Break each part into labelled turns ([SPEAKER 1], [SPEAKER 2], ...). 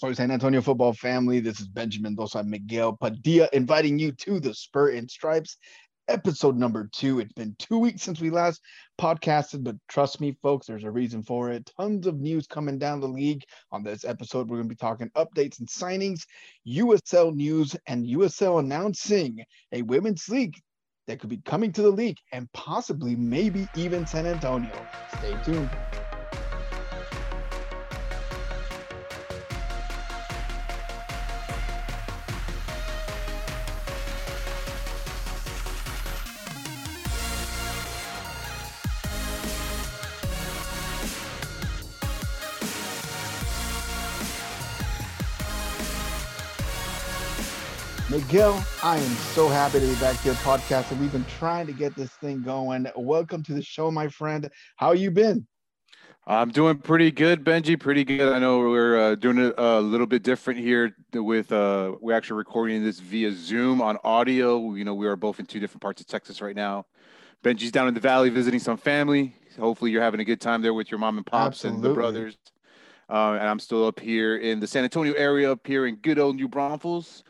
[SPEAKER 1] For San Antonio football family, this is Benjamin Dosa Miguel Padilla inviting you to the Spur and Stripes episode number two. It's been two weeks since we last podcasted, but trust me, folks, there's a reason for it. Tons of news coming down the league. On this episode, we're going to be talking updates and signings, USL news, and USL announcing a women's league that could be coming to the league and possibly, maybe even San Antonio. Stay tuned. Miguel, I am so happy to be back here podcasting. We've been trying to get this thing going. Welcome to the show, my friend. How you been?
[SPEAKER 2] I'm doing pretty good, Benji. Pretty good. I know we're uh, doing it a little bit different here. With uh, we're actually recording this via Zoom on audio. You know, we are both in two different parts of Texas right now. Benji's down in the valley visiting some family. Hopefully, you're having a good time there with your mom and pops Absolutely. and the brothers. Uh, and I'm still up here in the San Antonio area, up here in good old New Braunfels.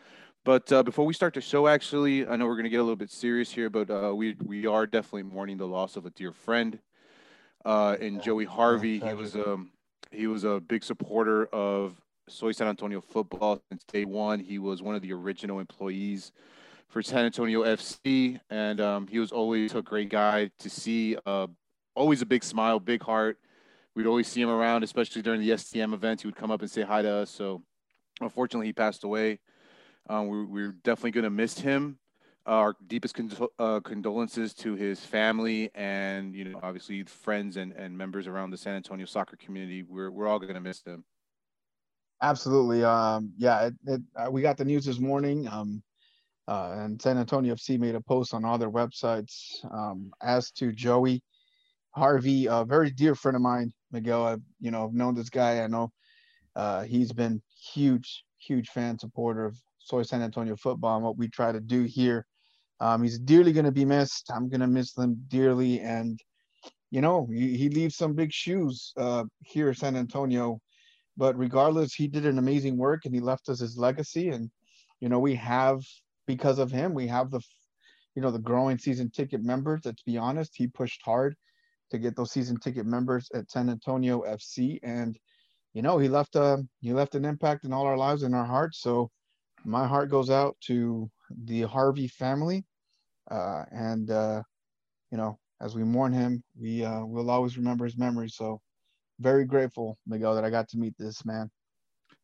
[SPEAKER 2] But uh, before we start the show, actually, I know we're going to get a little bit serious here, but uh, we we are definitely mourning the loss of a dear friend. Uh, and Joey Harvey, he was um he was a big supporter of Soy San Antonio football since day one. He was one of the original employees for San Antonio FC, and um, he was always a great guy to see. Uh, always a big smile, big heart. We'd always see him around, especially during the STM events. He would come up and say hi to us. So, unfortunately, he passed away. Um, we, we're definitely going to miss him. Our deepest uh, condolences to his family and, you know, obviously friends and, and members around the San Antonio soccer community. We're, we're all going to miss him.
[SPEAKER 1] Absolutely. Um, yeah, it, it, uh, we got the news this morning. Um, uh, and San Antonio FC made a post on all their websites um, as to Joey Harvey, a very dear friend of mine, Miguel. I've you know I've known this guy. I know uh, he's been huge, huge fan supporter of Soy San Antonio football and what we try to do here. Um, he's dearly going to be missed. I'm going to miss them dearly. And, you know, he, he leaves some big shoes uh, here at San Antonio. But regardless, he did an amazing work and he left us his legacy. And, you know, we have, because of him, we have the, you know, the growing season ticket members. Let's be honest, he pushed hard to get those season ticket members at San Antonio FC. And, you know, he left a, he left an impact in all our lives and our hearts. So, my heart goes out to the Harvey family. Uh, and, uh, you know, as we mourn him, we uh, will always remember his memory. So, very grateful, Miguel, that I got to meet this man.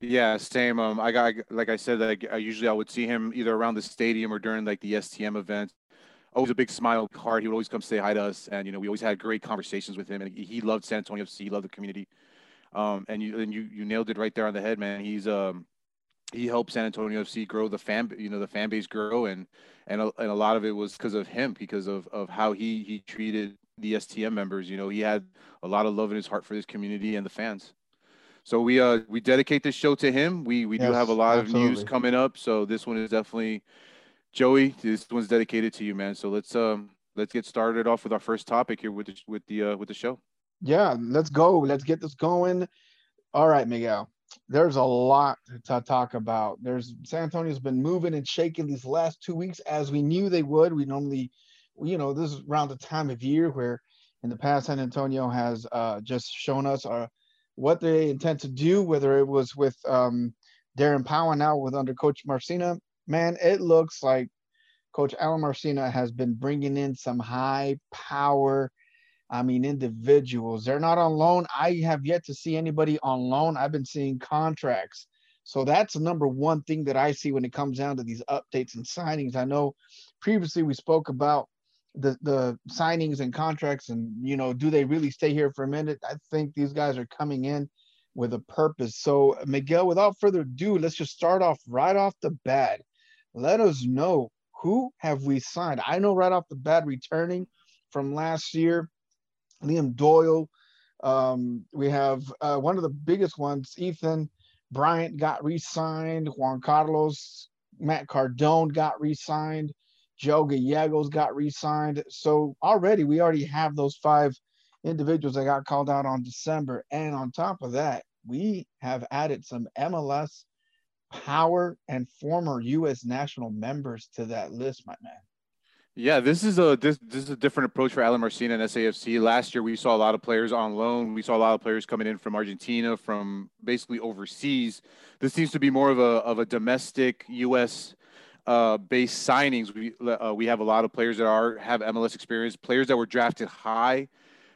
[SPEAKER 2] Yeah, same. Um, I got like I said, like I usually I would see him either around the stadium or during like the STM events. Always a big smile, heart. He would always come say hi to us, and you know we always had great conversations with him. And he loved San Antonio FC, he loved the community. Um, and you and you you nailed it right there on the head, man. He's um he helped San Antonio FC grow the fan, you know, the fan base grow, and and a, and a lot of it was because of him, because of of how he he treated the STM members. You know, he had a lot of love in his heart for this community and the fans. So we uh we dedicate this show to him. We we yes, do have a lot absolutely. of news coming up. So this one is definitely Joey. This one's dedicated to you, man. So let's um let's get started off with our first topic here with the, with the uh, with the show.
[SPEAKER 1] Yeah, let's go. Let's get this going. All right, Miguel there's a lot to talk about. There's San Antonio's been moving and shaking these last two weeks as we knew they would. We normally, you know, this is around the time of year where in the past San Antonio has uh, just shown us uh, what they intend to do, whether it was with um, Darren Powell now with under Coach Marcina. Man, it looks like Coach Alan Marcina has been bringing in some high power I mean, individuals. They're not on loan. I have yet to see anybody on loan. I've been seeing contracts. So that's the number one thing that I see when it comes down to these updates and signings. I know previously we spoke about the the signings and contracts and you know do they really stay here for a minute i think these guys are coming in with a purpose so miguel without further ado let's just start off right off the bat let us know who have we signed i know right off the bat returning from last year Liam Doyle. Um, we have uh, one of the biggest ones, Ethan Bryant got re-signed. Juan Carlos, Matt Cardone got re-signed. Joe Gallegos got re-signed. So already we already have those five individuals that got called out on December. And on top of that, we have added some MLS power and former U.S. national members to that list, my man.
[SPEAKER 2] Yeah, this is a this, this is a different approach for Alan Marcina and SAFC. Last year, we saw a lot of players on loan. We saw a lot of players coming in from Argentina, from basically overseas. This seems to be more of a of a domestic U.S. Uh, based signings. We uh, we have a lot of players that are have MLS experience, players that were drafted high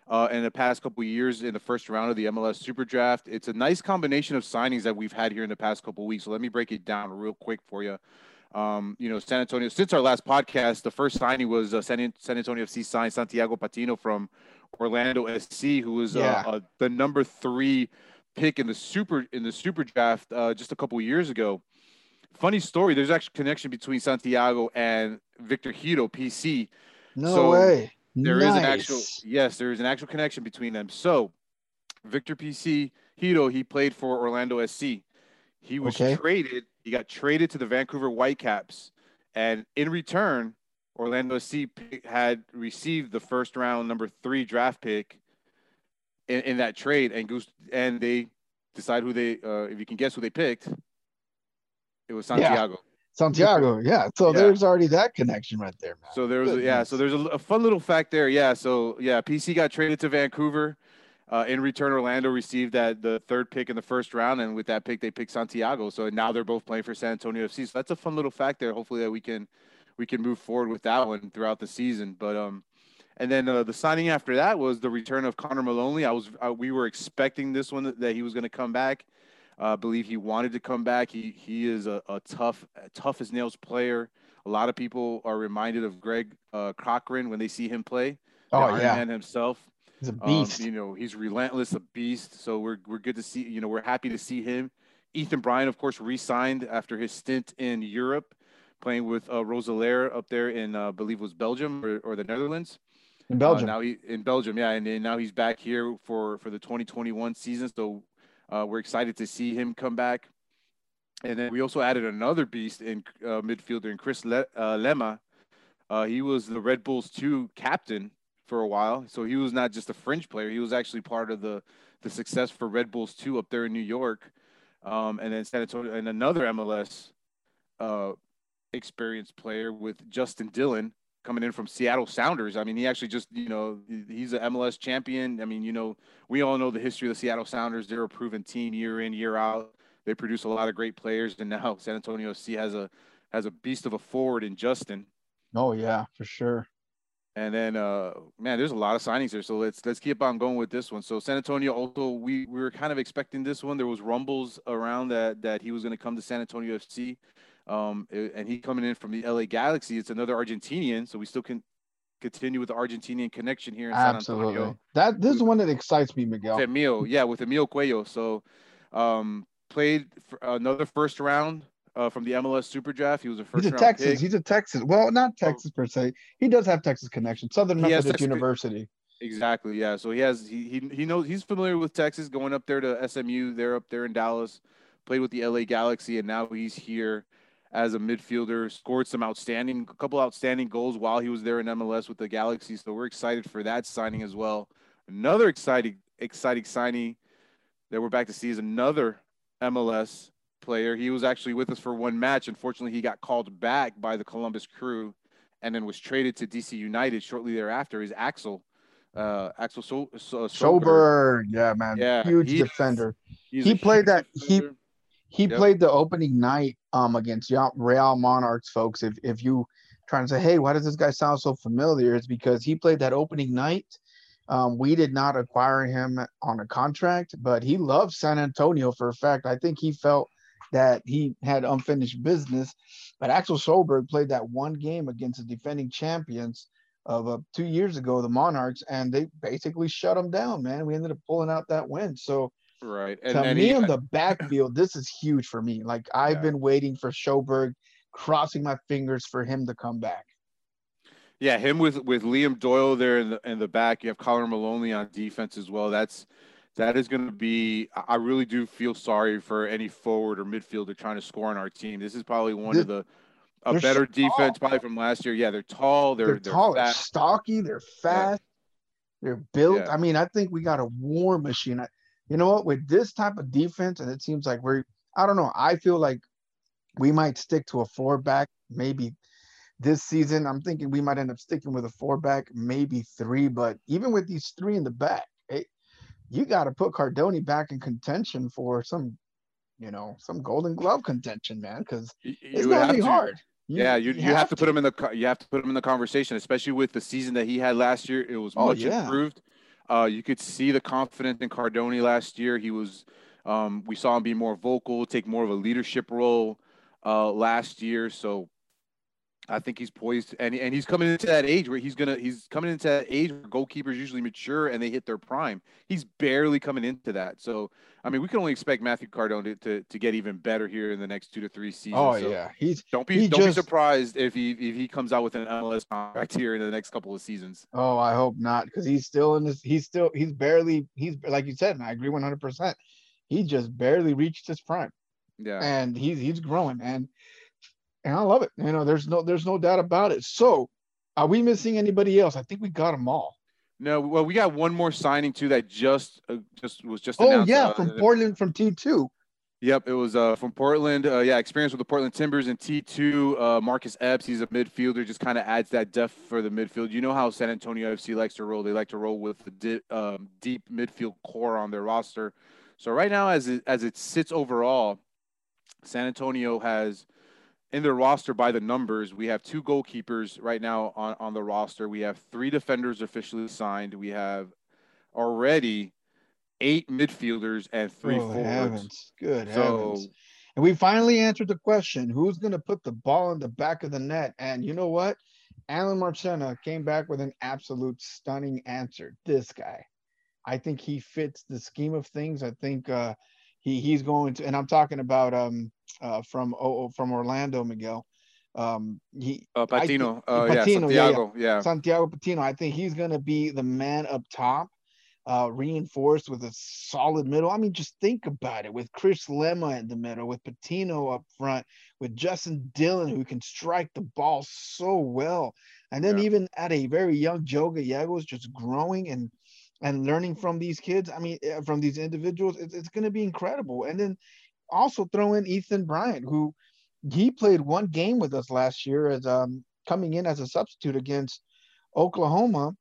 [SPEAKER 2] uh, in the past couple years in the first round of the MLS Super Draft. It's a nice combination of signings that we've had here in the past couple weeks. So let me break it down real quick for you. Um, you know, San Antonio, since our last podcast, the first signing was uh, San, San Antonio FC signed Santiago Patino from Orlando SC, who was uh, yeah. uh, the number three pick in the super in the super draft uh, just a couple years ago. Funny story. There's actually connection between Santiago and Victor Giro, PC.
[SPEAKER 1] No so way.
[SPEAKER 2] There nice. is an actual yes, there is an actual connection between them. So Victor PC Giro, he played for Orlando SC. He was okay. traded he got traded to the Vancouver Whitecaps, and in return, Orlando C had received the first round number three draft pick in, in that trade, and Goose and they decide who they uh, if you can guess who they picked, it was Santiago.
[SPEAKER 1] Yeah. Santiago, yeah. So yeah. there's already that connection right there, man.
[SPEAKER 2] So there was, yeah. So there's a, a, fun little fact there, yeah. So yeah, PC got traded to Vancouver. Uh, in return, Orlando received that the third pick in the first round, and with that pick, they picked Santiago. So now they're both playing for San Antonio FC. So that's a fun little fact there. Hopefully that we can we can move forward with that one throughout the season. But um, and then uh, the signing after that was the return of Connor Maloney. I was uh, we were expecting this one that, that he was going to come back. Uh, I believe he wanted to come back. He he is a, a tough, tough as nails player. A lot of people are reminded of Greg uh, Cochrane when they see him play.
[SPEAKER 1] Oh yeah,
[SPEAKER 2] man himself.
[SPEAKER 1] He's a um, beast.
[SPEAKER 2] Um, you know, he's relentless, a beast. So we're we're good to see. You know, we're happy to see him. Ethan Bryan, of course, re-signed after his stint in Europe, playing with uh, Roeselare up there in, uh, I believe, was Belgium or, or the Netherlands.
[SPEAKER 1] In Belgium.
[SPEAKER 2] Uh, now he in Belgium, yeah, and, and now he's back here for for the 2021 season. So uh, we're excited to see him come back. And then we also added another beast in uh, midfielder in Chris Le- uh, Lema. Uh, he was the Red Bulls 2 captain for a while. So he was not just a fringe player. He was actually part of the, the success for Red Bulls 2 up there in New York. Um, and then San Antonio and another MLS uh, experienced player with Justin Dhillon coming in from Seattle Sounders. I mean, he actually just, you know, he's an MLS champion. I mean, you know, we all know the history of the Seattle Sounders. They're a proven team year in, year out. They produce a lot of great players, and now San Antonio FC has a has a beast of a forward in Justin.
[SPEAKER 1] Oh yeah, for sure.
[SPEAKER 2] And then, uh, man, there's a lot of signings here. So let's let's keep on going with this one. So San Antonio also, we, we were kind of expecting this one. There was rumbles around that that he was going to come to San Antonio FC. Um, and he coming in from the LA Galaxy. It's another Argentinian, so we still can continue with the Argentinian connection here in Absolutely. San Antonio.
[SPEAKER 1] That this is one that excites me, Miguel.
[SPEAKER 2] With Emil, yeah, with Emil Cuello. So um, played another first round uh, from the MLS Super Draft. He was a first.
[SPEAKER 1] He's a Texas. Pick. He's a Texas. Well, not oh. Texas oh. per se. He does have Texas connection. Southern Methodist University.
[SPEAKER 2] Exactly. Yeah. So he has he, he he knows he's familiar with Texas. Going up there to SMU. They're up there in Dallas. Played with the LA Galaxy, and now he's here as a midfielder, scored some outstanding, a couple outstanding goals while he was there in MLS with the Galaxy. So we're excited for that signing as well. Another exciting, exciting signing that we're back to see is another MLS player. He was actually with us for one match. Unfortunately, he got called back by the Columbus Crew and then was traded to DC United shortly thereafter. Is Axel. Uh, Axel so- so-
[SPEAKER 1] Sjoberg. Yeah, man. Yeah, huge he, defender. He played that. Defender. He he yep. played the opening night um against Real Monarchs, folks. If if you trying to say, hey, why does this guy sound so familiar? It's because he played that opening night. Um, we did not acquire him on a contract, but he loves San Antonio for a fact. I think he felt that he had unfinished business. But Axel Sjoberg played that one game against the defending champions of uh, two years ago, the Monarchs, and they basically shut him down, man. We ended up pulling out that win. So
[SPEAKER 2] Right.
[SPEAKER 1] And to me he, in the backfield, this is huge for me. Like I've yeah. been waiting for Sjoberg, crossing my fingers for him to come back.
[SPEAKER 2] Yeah, him with with Liam Doyle there in the in the back. You have Connor Maloney on defense as well. That's that is going to be. I really do feel sorry for any forward or midfielder trying to score on our team. This is probably one of the a better so defense probably from last year. Yeah, they're tall. They're,
[SPEAKER 1] they're, they're tall. Fast. They're stocky. They're fast. Yeah. They're built. Yeah. I mean, I think we got a war machine. I, you know what? With this type of defense, and it seems like we're, I don't know. I feel like we might stick to a four back, maybe this season. I'm thinking we might end up sticking with a four back, maybe three. But even with these three in the back, you got to put Cardone back in contention for some, you know, some Golden Glove contention, man, because it's gonna be to. hard.
[SPEAKER 2] You, yeah, you, you, have, have to, to put him in the you have to put him in the conversation, especially with the season that he had last year. It was oh, much yeah. improved. Uh, you could see the confidence in Cardone last year. He was, um, we saw him be more vocal, take more of a leadership role uh, last year. So I think he's poised, and and he's coming into that age where he's gonna he's coming into that age where goalkeepers usually mature and they hit their prime. He's barely coming into that. So I mean, we can only expect Matthew Cardone to, to, to get even better here in the next two to three seasons.
[SPEAKER 1] Oh
[SPEAKER 2] so
[SPEAKER 1] yeah, he's
[SPEAKER 2] don't be he don't just, be surprised if he if he comes out with an MLS contract here in the next couple of seasons.
[SPEAKER 1] Oh, I hope not, because he's still in this. He's still he's barely he's like you said, and I agree one hundred percent. He just barely reached his prime.
[SPEAKER 2] Yeah,
[SPEAKER 1] and he's he's growing and and I love it. You know, there's no there's no doubt about it. So, are we missing anybody else? I think we got them all.
[SPEAKER 2] No, well, we got one more signing too that just uh, just was just.
[SPEAKER 1] Oh yeah, uh, from Portland from T two.
[SPEAKER 2] Yep, it was uh, from Portland. Uh, yeah, experience with the Portland Timbers and T2. Uh, Marcus Epps, he's a midfielder, just kind of adds that depth for the midfield. You know how San Antonio FC likes to roll. They like to roll with the um, deep midfield core on their roster. So right now, as it, as it sits overall, San Antonio has in their roster by the numbers, we have two goalkeepers right now on, on the roster. We have three defenders officially signed. We have already eight midfielders and three oh, forwards. Heavens.
[SPEAKER 1] Good so, heavens. And we finally answered the question who's going to put the ball in the back of the net? And you know what? Alan Marcina came back with an absolute stunning answer. This guy. I think he fits the scheme of things. I think uh, he he's going to, and I'm talking about um uh from oh from Orlando, Miguel. Um, he
[SPEAKER 2] uh, Patino, uh, Patino, yeah, Santiago, yeah, yeah,
[SPEAKER 1] Santiago Patino. I think he's gonna be the man up top, uh, reinforced with a solid middle. I mean, just think about it with Chris Lema in the middle, with Patino up front, with Justin Dhillon who can strike the ball so well, and then yeah. even at a very young Joe Gallegos just growing and and learning from these kids. I mean, eh, from these individuals, it's, it's going to be incredible. And then also throw in Ethan Bryant, who he played one game with us last year as um, coming in as a substitute against Oklahoma,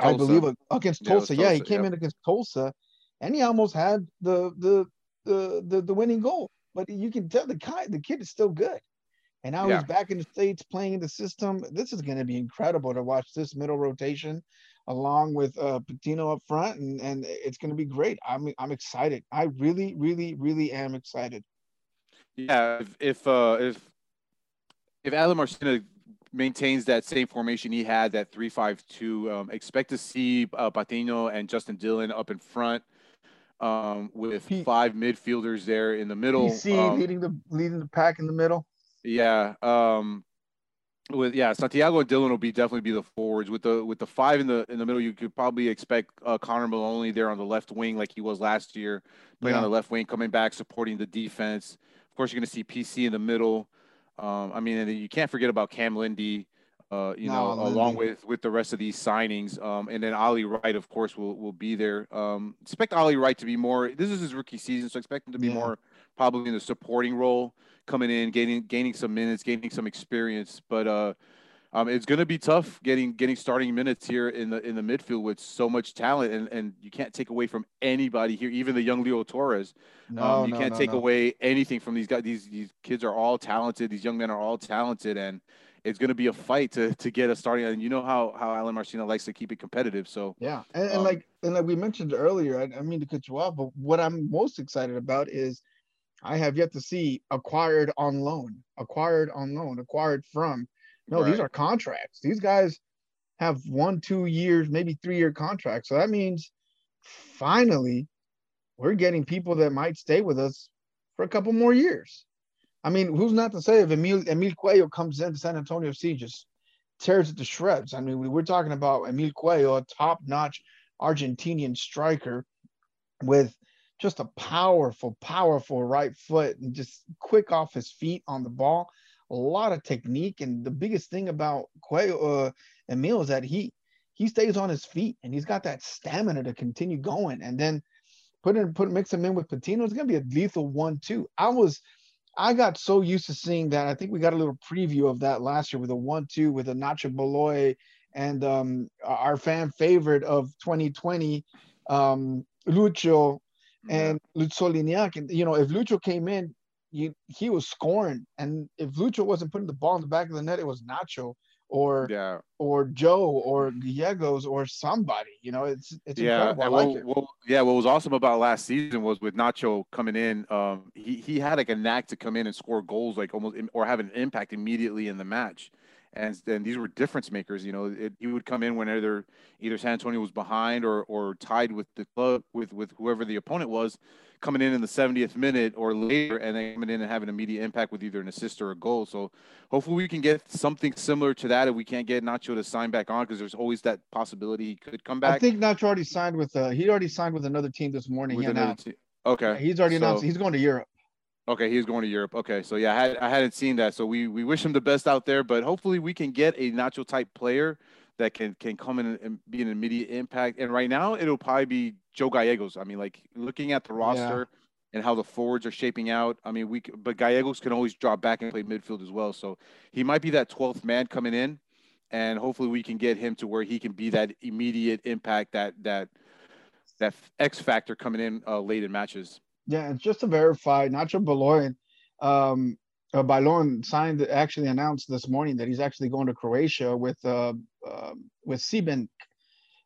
[SPEAKER 1] Tulsa. I believe against Tulsa. Yeah, Tulsa, he came in against Tulsa, and he almost had the the the the, the winning goal. But you can tell the guy, the kid is still good. And now yeah. he's back in the states playing in the system. This is going to be incredible to watch this middle rotation along with uh, Patino up front, and, and it's going to be great. I'm I'm excited. I really, really, really am excited.
[SPEAKER 2] Yeah, if if uh, if, if Alan Marcina maintains that same formation he had, that three five two, um, expect to see uh, Patino and Justin Dhillon up in front. Um, with P- five midfielders there in the middle,
[SPEAKER 1] PC um, leading the leading the pack in the middle.
[SPEAKER 2] Yeah, um, with yeah, Santiago and Dhillon will be definitely be the forwards. With the with the five in the in the middle, you could probably expect uh, Connor Maloney there on the left wing, like he was last year, playing yeah. on the left wing, coming back, supporting the defense. Of course, you're going to see PC in the middle. Um, I mean, and you can't forget about Cam Lindley. Uh, you no, know, along with with the rest of these signings, um, and then Ali Wright, of course, will will be there. Um, expect Ali Wright to be more. This is his rookie season, so expect him to be yeah. more probably in the supporting role coming in, gaining gaining some minutes, gaining some experience. But uh, um, it's going to be tough getting getting starting minutes here in the in the midfield with so much talent, and, and you can't take away from anybody here, even the young Leo Torres. No, um, you no, can't no, take away anything from these guys. These these kids are all talented. These young men are all talented, and it's going to be a fight to to get a starting. And you know how how Alan Marcina likes to keep it competitive. So
[SPEAKER 1] yeah, and, and um, like and like we mentioned earlier, I, I mean to cut you off, but what I'm most excited about is I have yet to see acquired on loan, acquired on loan, acquired from. No, right. these are contracts. These guys have one, two years, maybe three year contracts. So that means finally we're getting people that might stay with us for a couple more years. I mean, who's not to say if Emil, Emil Cuello comes into San Antonio just tears it to shreds. I mean, we, we're talking about Emil Cuello, a top notch Argentinian striker with just a powerful, powerful right foot and just quick off his feet on the ball. A lot of technique. And the biggest thing about Cuello, uh, Emil is that he he stays on his feet and he's got that stamina to continue going. And then put in put mix him in with Patino. It's gonna be a lethal one too. I was I got so used to seeing that. I think we got a little preview of that last year with a one-two with a Nacho Beloy and um, our fan favorite of 2020, um, Lucho and. Lucho Lignac. And you know, if Lucho came in, you, he was scoring, and if Lucho wasn't putting the ball in the back of the net, it was Nacho or
[SPEAKER 2] yeah.
[SPEAKER 1] or Joe or Gallegos or somebody. You know, it's it's
[SPEAKER 2] yeah.
[SPEAKER 1] incredible. I like
[SPEAKER 2] well, yeah, what was awesome about last season was with Nacho coming in, um, he he had like a knack to come in and score goals like almost or have an impact immediately in the match. And, and these were difference makers. You know, it, he would come in whenever either San Antonio was behind or or tied with the club with with whoever the opponent was, coming in in the 70th minute or later and then coming in and having immediate impact with either an assist or a goal. So hopefully we can get something similar to that if we can't get Nacho to sign back on because there's always that possibility he could come back.
[SPEAKER 1] I think Nacho already signed with uh he already signed with another team this morning. With he announced. Team.
[SPEAKER 2] Okay.
[SPEAKER 1] Yeah, he's already so, announced he's going to Europe.
[SPEAKER 2] Okay, he's going to Europe. Okay, so yeah, I, had, I hadn't seen that. So we we wish him the best out there, but hopefully we can get a Nacho type player that can can come in and be an immediate impact. And right now, it'll probably be Joe Gallegos. I mean, like looking at the roster yeah. and how the forwards are shaping out. I mean, we but Gallegos can always drop back and play midfield as well. So he might be that twelfth man coming in, and hopefully we can get him to where he can be that immediate impact, that that that X factor coming in uh, late in matches.
[SPEAKER 1] Yeah, and just to verify, Nacho Beloy, um, uh, Bailon signed actually announced this morning that he's actually going to Croatia with uh, uh, with Sieben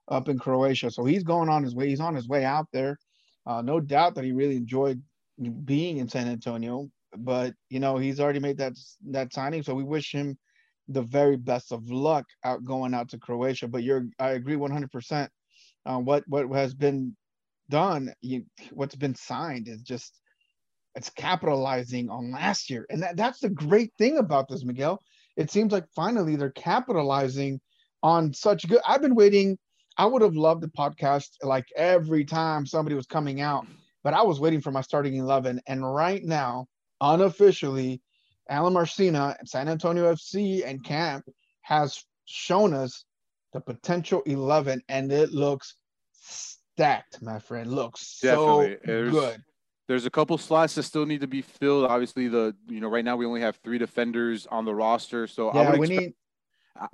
[SPEAKER 1] up in Croatia. So he's going on his way. He's on his way out there. Uh, no doubt that he really enjoyed being in San Antonio. But you know he's already made that that signing. So we wish him the very best of luck out going out to Croatia. But you're I agree 100 percent. Uh, what what has been done, you, what's been signed is just it's capitalizing on last year. And that, that's the great thing about this, Miguel. It seems like finally they're capitalizing on such good. I've been waiting. I would have loved the podcast like every time somebody was coming out, but I was waiting for my starting 11. And right now, unofficially, Alan Marcina San Antonio FC and Camp has shown us the potential 11, and it looks stacked, my friend. Looks Definitely. so There's, good.
[SPEAKER 2] There's a couple slots that still need to be filled. Obviously, the you know right now we only have three defenders on the roster, so
[SPEAKER 1] yeah,
[SPEAKER 2] I would
[SPEAKER 1] we
[SPEAKER 2] expect,
[SPEAKER 1] need.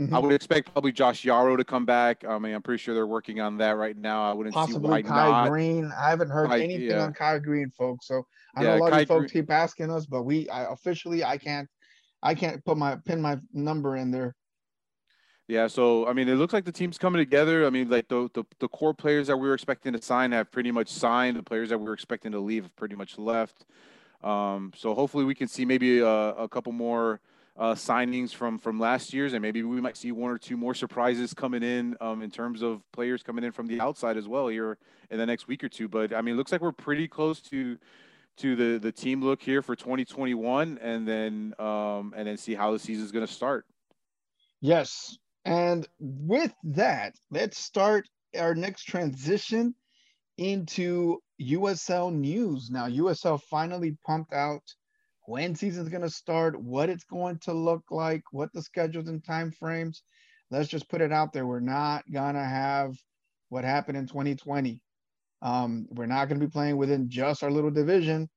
[SPEAKER 2] Mm-hmm. I would expect probably Josh Yaro to come back. I mean, I'm pretty sure they're working on that right now. I wouldn't
[SPEAKER 1] Possibly
[SPEAKER 2] see why
[SPEAKER 1] Kai
[SPEAKER 2] not.
[SPEAKER 1] Greene. I haven't heard anything
[SPEAKER 2] yeah.
[SPEAKER 1] on Kai Greene, folks. So I know a lot
[SPEAKER 2] Kai
[SPEAKER 1] of folks
[SPEAKER 2] Greene-
[SPEAKER 1] keep asking us, but we I, officially I can't I can't put my pin my number in there.
[SPEAKER 2] Yeah, so I mean, it looks like the team's coming together. I mean, like the, the the core players that we were expecting to sign have pretty much signed. The players that we were expecting to leave have pretty much left. Um, so hopefully we can see maybe a, a couple more uh, signings from from last year's, and maybe we might see one or two more surprises coming in um, in terms of players coming in from the outside as well here in the next week or two. But I mean, it looks like we're pretty close to to the the team look here for 2021, and then um, and then see how the season's going to start.
[SPEAKER 1] Yes. And with that, let's start our next transition into USL news. Now, USL finally pumped out when season's going to start, what it's going to look like, what the schedules and time frames. Let's just put it out there. We're not going to have what happened in 2020. Um, we're not going to be playing within just our little division.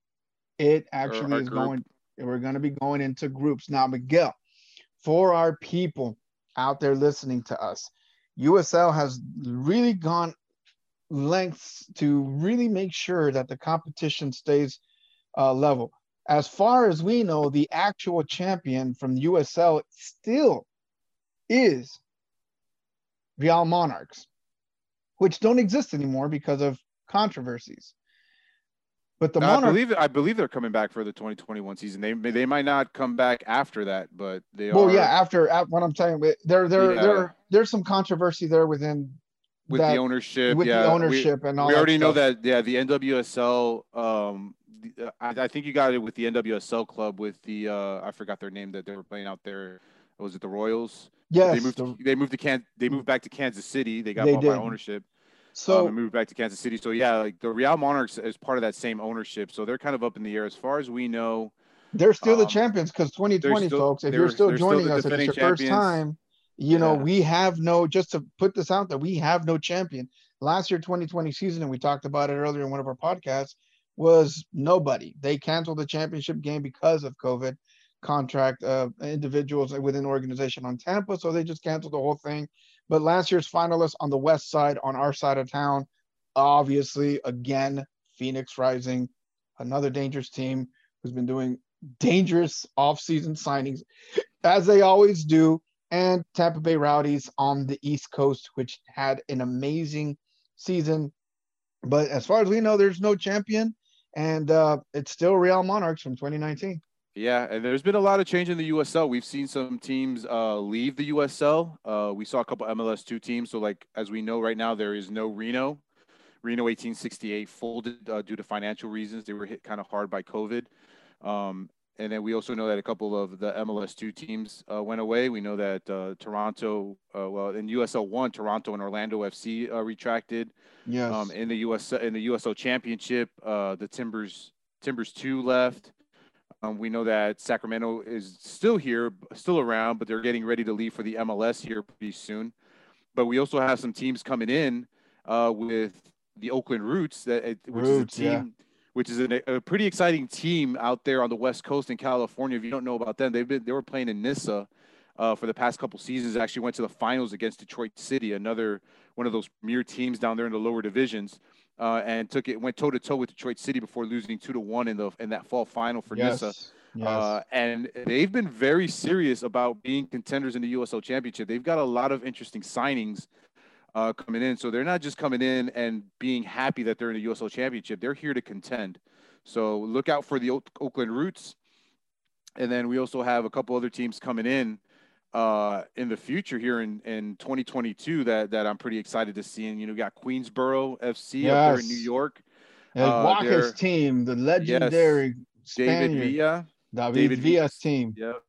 [SPEAKER 1] It actually is
[SPEAKER 2] group.
[SPEAKER 1] going, we're going to be going into groups. Now, Miguel, for our people out there listening to us, USL has really gone lengths to really make sure that the competition stays uh, level. As far as we know, the actual champion from USL still is Real Monarchs, which don't exist anymore because of controversies. But the
[SPEAKER 2] No, I believe I believe they're coming back for the 2021 season. They they might not come back after that, but they
[SPEAKER 1] well,
[SPEAKER 2] are Well,
[SPEAKER 1] yeah, after, after what I'm saying, there, there,
[SPEAKER 2] Yeah.
[SPEAKER 1] there, there's some controversy there within
[SPEAKER 2] with
[SPEAKER 1] that-
[SPEAKER 2] the ownership.
[SPEAKER 1] with
[SPEAKER 2] yeah,
[SPEAKER 1] the
[SPEAKER 2] we-
[SPEAKER 1] ownership and all.
[SPEAKER 2] we
[SPEAKER 1] that
[SPEAKER 2] already know
[SPEAKER 1] stuff.
[SPEAKER 2] that. Yeah, the NWSL. Um, I, I think you got it with the NWSL club with the uh, I forgot their name that they were playing out there. Was it the Royals?
[SPEAKER 1] Yes,
[SPEAKER 2] they moved.
[SPEAKER 1] the-
[SPEAKER 2] to, they moved to Can. They moved back to Kansas City. They got
[SPEAKER 1] They
[SPEAKER 2] bought
[SPEAKER 1] did.
[SPEAKER 2] by ownership.
[SPEAKER 1] So
[SPEAKER 2] um, and moved back to Kansas City. So yeah, like the Real Monarchs is part of that same ownership. So they're kind of up in the air as far as we know.
[SPEAKER 1] They're still the
[SPEAKER 2] Um,
[SPEAKER 1] champions because 2020,
[SPEAKER 2] still-
[SPEAKER 1] folks. If you're still
[SPEAKER 2] they're still
[SPEAKER 1] joining us, if it's your
[SPEAKER 2] defending
[SPEAKER 1] first time, You know, we have no, just to put this out there, we have no champion. Last year, 2020 season, and we talked about it earlier in one of our podcasts, was nobody. They canceled the championship game because of COVID contract uh, individuals within organization on Tampa. So they just canceled the whole thing. But last year's finalists on the west side, on our side of town, obviously, again, Phoenix Rising, another dangerous team who's been doing dangerous offseason signings, as they always do. And Tampa Bay Rowdies on the East Coast, which had an amazing season. But as far as we know, there's no champion, and uh, it's still Real Monarchs from 2019.
[SPEAKER 2] Yeah, and there's been a lot of change in the USL. We've seen some teams uh, leave the USL. Uh, we saw a couple MLS two teams. So, like as we know right now, there is no Reno. Reno 1868 folded uh, due to financial reasons. They were hit kind of hard by COVID. Um, and then we also know that a couple of the MLS two teams uh, went away. We know that uh, Toronto, uh, well, in USL one, Toronto and Orlando FC uh, retracted.
[SPEAKER 1] Yes.
[SPEAKER 2] Um, in the US in the USL Championship, uh, the Timbers Timbers two left. Um, we know that Sacramento is still here, still around, but they're getting ready to leave for the MLS here pretty soon. But we also have some teams coming in uh, with the Oakland Roots, that which
[SPEAKER 1] Roots,
[SPEAKER 2] is a team,
[SPEAKER 1] yeah.
[SPEAKER 2] which is a, a pretty exciting team out there on the West Coast in California. If you don't know about them, they've been they were playing in NISA uh, for the past couple seasons. Actually, went to the finals against Detroit City, another one of those premier teams down there in the lower divisions, uh, and took it went toe to toe with Detroit City before losing two to one in the in that fall final for
[SPEAKER 1] yes.
[SPEAKER 2] NISA.
[SPEAKER 1] Yes.
[SPEAKER 2] Uh, and they've been very serious about being contenders in the USL Championship. They've got a lot of interesting signings uh, coming in. So they're not just coming in and being happy that they're in the USL Championship. They're here to contend. So look out for the Oak- Oakland Roots. And then we also have a couple other teams coming in uh, in the future here in, in 2022 that, that I'm pretty excited to see. And, you know, we got Queensboro FC up there in New
[SPEAKER 1] Yes.
[SPEAKER 2] York.
[SPEAKER 1] And
[SPEAKER 2] uh,
[SPEAKER 1] Waka's team, the legendary
[SPEAKER 2] David
[SPEAKER 1] Spaniard,
[SPEAKER 2] Villa.
[SPEAKER 1] David,
[SPEAKER 2] David
[SPEAKER 1] Villa's team.
[SPEAKER 2] Yep.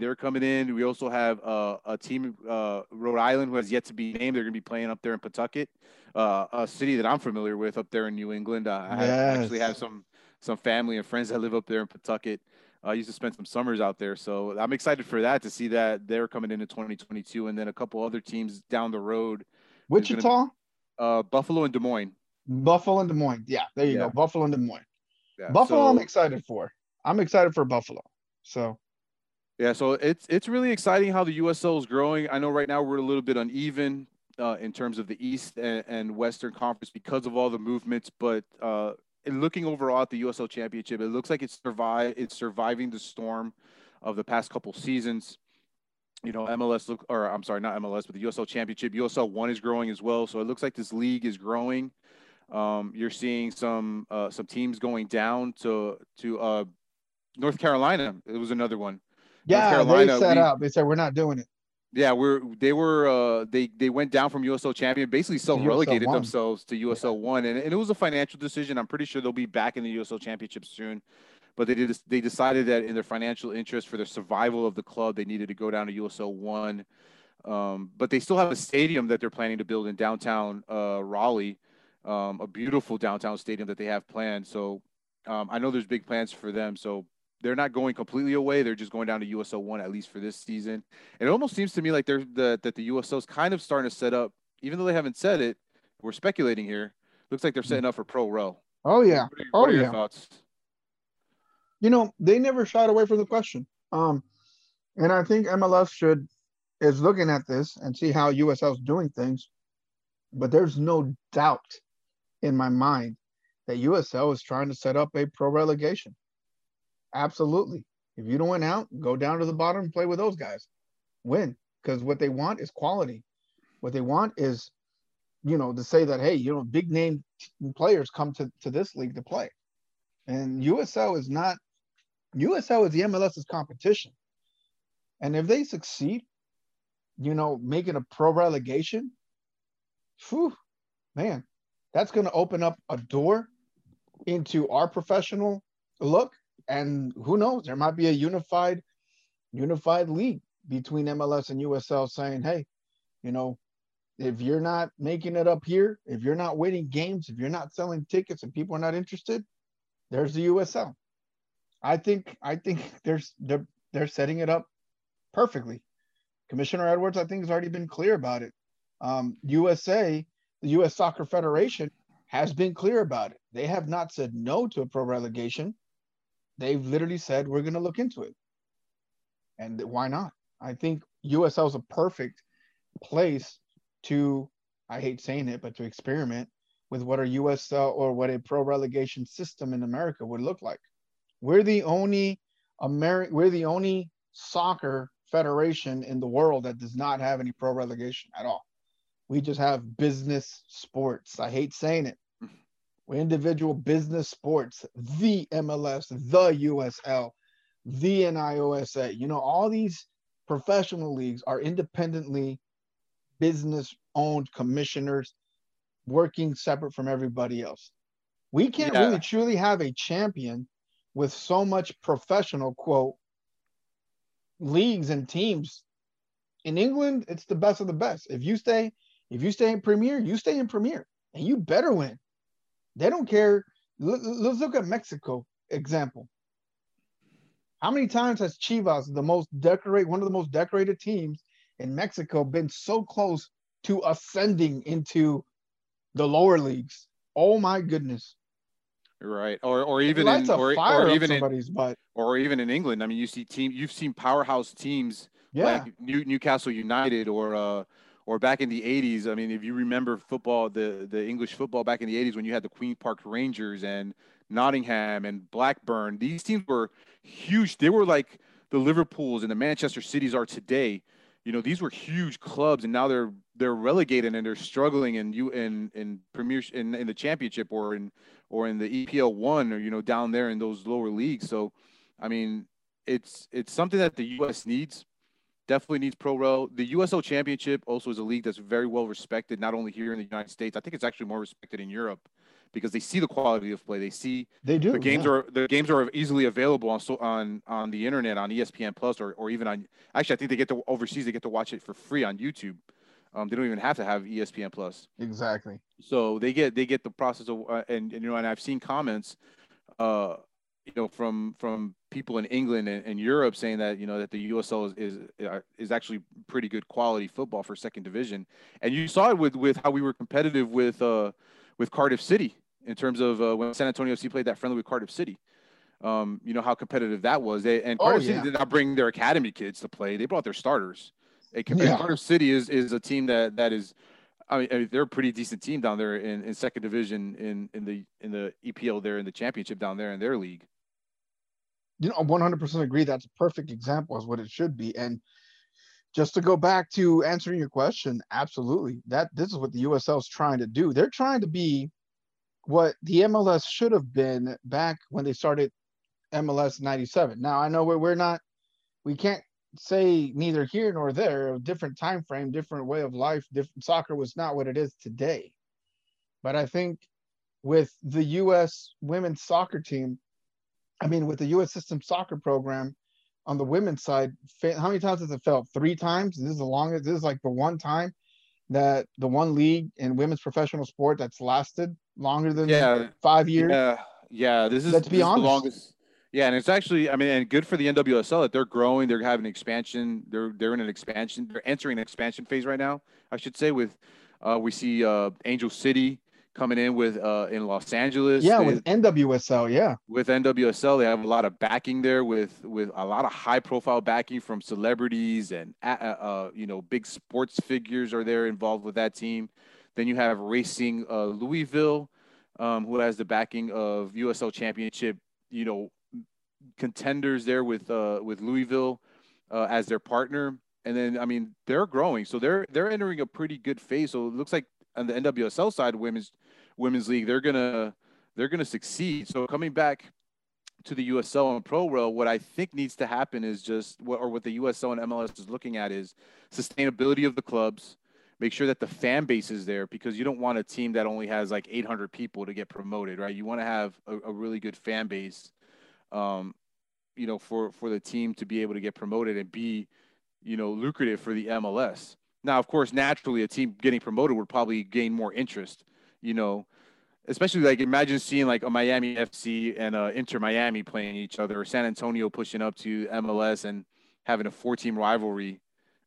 [SPEAKER 2] They're coming in. We also have uh, a team, uh, Rhode Island, who has yet to be named. They're going to be playing up there in Pawtucket, uh, a city that I'm familiar with up there in New England. Uh, I have, actually have some some family and friends that live up there in Pawtucket. I used to spend some summers out there, so I'm excited for that to see that they're coming into 2022, and then a couple other teams down the road,
[SPEAKER 1] Wichita,
[SPEAKER 2] uh, Buffalo and Des Moines.
[SPEAKER 1] Buffalo, and Des Moines. Yeah, there you
[SPEAKER 2] Yeah.
[SPEAKER 1] go. Buffalo and Des Moines.
[SPEAKER 2] Yeah,
[SPEAKER 1] Buffalo, I'm excited for. I'm excited for Buffalo. So
[SPEAKER 2] Yeah, so it's it's really exciting how the USL is growing. I know right now we're a little bit uneven uh, in terms of the East and, and Western Conference because of all the movements, but uh, looking overall at the USL Championship, it looks like it's survive it's surviving the storm of the past couple seasons. You know, MLS look or I'm sorry, not MLS, but the USL Championship, USL One is growing as well. So it looks like this league is growing. Um, you're seeing some uh, some teams going down to to uh, North Carolina. It was another one.
[SPEAKER 1] yeah,
[SPEAKER 2] Carolina,
[SPEAKER 1] they set
[SPEAKER 2] we-
[SPEAKER 1] up. They said we're not doing it.
[SPEAKER 2] Yeah, we're they were uh they they went down from USL champion, basically self relegated themselves to USL one, and, and it was a financial decision. I'm pretty sure they'll be back in the USL championship soon, but they did they decided that in their financial interest for the survival of the club, they needed to go down to USL one. Um, but they still have a stadium that they're planning to build in downtown uh, Raleigh, um, a beautiful downtown stadium that they have planned. So um, I know there's big plans for them. So they're not going completely away. They're just going down to USL one at least for this season. And it almost seems to me like they're the, that the USL is kind of starting to set up, even though they haven't said it. We're speculating here. Looks like they're setting up for pro row.
[SPEAKER 1] Oh yeah.
[SPEAKER 2] What are,
[SPEAKER 1] Oh,
[SPEAKER 2] what are your
[SPEAKER 1] yeah.
[SPEAKER 2] thoughts?
[SPEAKER 1] you know, they never shied away from the question. Um, and I think MLS should is looking at this and see how USL is doing things. But there's no doubt in my mind that USL is trying to set up a pro relegation. Absolutely. If you don't win out, go down to the bottom and play with those guys. Win. Because what they want is quality. What they want is, you know, to say that, hey, you know, big name players come to, to this league to play. And USL is not USL is the MLS's competition. And if they succeed, you know, making a pro relegation, whew, man, that's going to open up a door into our professional look. And who knows, there might be a unified, unified league between MLS and USL saying, hey, you know, if you're not making it up here, if you're not winning games, if you're not selling tickets and people are not interested, there's the USL. I think I think there's they're they're setting it up perfectly Commissioner Edwards, I think, has already been clear about it. Um, USA, the U.S. Soccer Federation, has been clear about it. They have not said no to a pro relegation. They've literally said we're going to look into it, and why not? I think USL is a perfect place to, I hate saying it, but to experiment with what a USL or what a pro relegation system in America would look like. We're the only Ameri- we're the only soccer federation in the world that does not have any pro relegation at all. We just have business sports. I hate saying it. We're individual business sports, the MLS, the USL, the NISA. You know, all these professional leagues are independently business owned commissioners working separate from everybody else. We can't yeah. really truly have a champion with so much professional quote leagues and teams. In England, it's the best of the best. If you stay, if you stay in Premier, you stay in Premier, and you better win. They don't care. Let's look at Mexico example. How many times has Chivas, the most decorate, one of the most decorated teams in Mexico, been so close to ascending into the lower leagues? Oh my goodness!
[SPEAKER 2] Right, or or even in, or, or even in, butt. or even in England. I mean, you see team, you've seen powerhouse teams yeah. like New, Newcastle United or uh, or back in the '80s. I mean, if you remember football, the the English football back in the '80s when you had the Queen Park Rangers and Nottingham and Blackburn, these teams were huge. They were like the Liverpools and the Manchester Cities are today. You know, these were huge clubs, and now they're they're relegated and they're struggling in you in in Premier in, in the Championship or in or in the EPL one or you know down there in those lower leagues. So, I mean, it's it's something that the U.S. needs. Definitely needs pro row. The USL Championship also is a league that's very well respected, not only here in the United States. I think it's actually more respected in Europe because they see the quality of play. They see
[SPEAKER 1] they do
[SPEAKER 2] the games yeah. are the games are easily available on so on on the internet on ESPN Plus or or even on actually I think they get to overseas they get to watch it for free on YouTube. Um, they don't even have to have ESPN Plus.
[SPEAKER 1] Exactly.
[SPEAKER 2] So they get they get the process of uh, and, and you know and I've seen comments, uh, you know from from people in England and, and Europe saying that you know that the USL is is uh, is actually pretty good quality football for second division, and you saw it with with how we were competitive with uh with Cardiff City in terms of uh, when San Antonio FC played that friendly with Cardiff City. Um, you know how competitive that was. They, and oh, Cardiff oh, yeah. City did not bring their academy kids to play; they brought their starters. A, yeah. Cardiff City is is a team that that is, I mean, I mean, they're a pretty decent team down there in, in second division in in the in the EPL there in the championship down there in their league.
[SPEAKER 1] You know, 100% agree. That's a perfect example as what it should be. And just to go back to answering your question, absolutely. That this is what the USL is trying to do. They're trying to be what the MLS should have been back when they started MLS 97. Now I know we're, we're not we can't say neither here nor there, a different time frame, different way of life, different soccer was not what it is today. But I think with the US women's soccer team, I mean with the US system soccer program on the women's side, how many times has it failed? Three times. This is the longest. This is like the one time that the one league in women's professional sport that's lasted longer than yeah, five years.
[SPEAKER 2] Yeah, yeah. This is let's be honest. the longest. Yeah, and it's actually, I mean, and good for the NWSL that they're growing. They're having expansion. They're they're in an expansion. They're entering an expansion phase right now. I should say. With uh, we see uh, Angel City coming in with uh, in Los Angeles.
[SPEAKER 1] Yeah, they, with NWSL. Yeah,
[SPEAKER 2] with NWSL, they have a lot of backing there with with a lot of high profile backing from celebrities and uh, uh, you know big sports figures are there involved with that team. Then you have Racing uh, Louisville, um, who has the backing of USL Championship. You know contenders there with uh, with Louisville uh, as their partner, and then I mean they're growing, so they're they're entering a pretty good phase. So it looks like on the NWSL side, women's women's league, they're gonna they're gonna succeed. So coming back to the USL and Pro Row, what I think needs to happen is just what or what the USL and MLS is looking at is sustainability of the clubs. Make sure that the fan base is there because you don't want a team that only has like 800 people to get promoted, right? You want to have a, a really good fan base um, you know, for for the team to be able to get promoted and be, you know, lucrative for the MLS. Now, of course, naturally, a team getting promoted would probably gain more interest. You know, especially like imagine seeing like a Miami FC and uh, Inter Miami playing each other, or San Antonio pushing up to MLS and having a four-team rivalry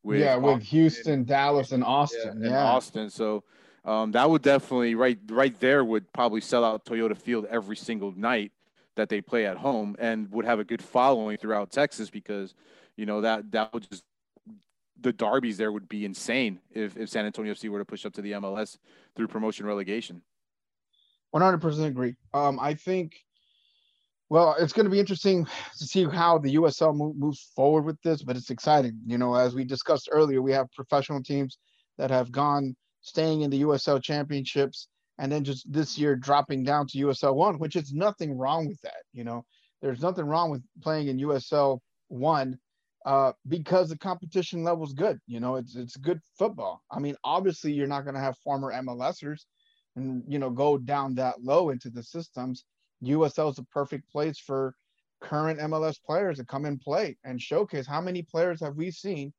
[SPEAKER 2] with
[SPEAKER 1] yeah, with
[SPEAKER 2] Austin,
[SPEAKER 1] Houston, Dallas, and Austin.
[SPEAKER 2] and
[SPEAKER 1] Yeah,
[SPEAKER 2] Austin. So um, that would definitely right right there would probably sell out Toyota Field every single night that they play at home, and would have a good following throughout Texas because you know that that would just the derbies there would be insane if, if San Antonio FC were to push up to the MLS through promotion relegation.
[SPEAKER 1] 100% agree. Um, I think, well, it's going to be interesting to see how the USL move, moves forward with this, but it's exciting. You know, as we discussed earlier, we have professional teams that have gone staying in the USL championships and then just this year dropping down to USL one, which is nothing wrong with that. You know, there's nothing wrong with playing in USL one uh, because the competition level is good. You know, it's it's good football. I mean, obviously, you're not going to have former MLSers and you know go down that low into the systems. USL is a perfect place for current MLS players to come and play and showcase. How many players have we seen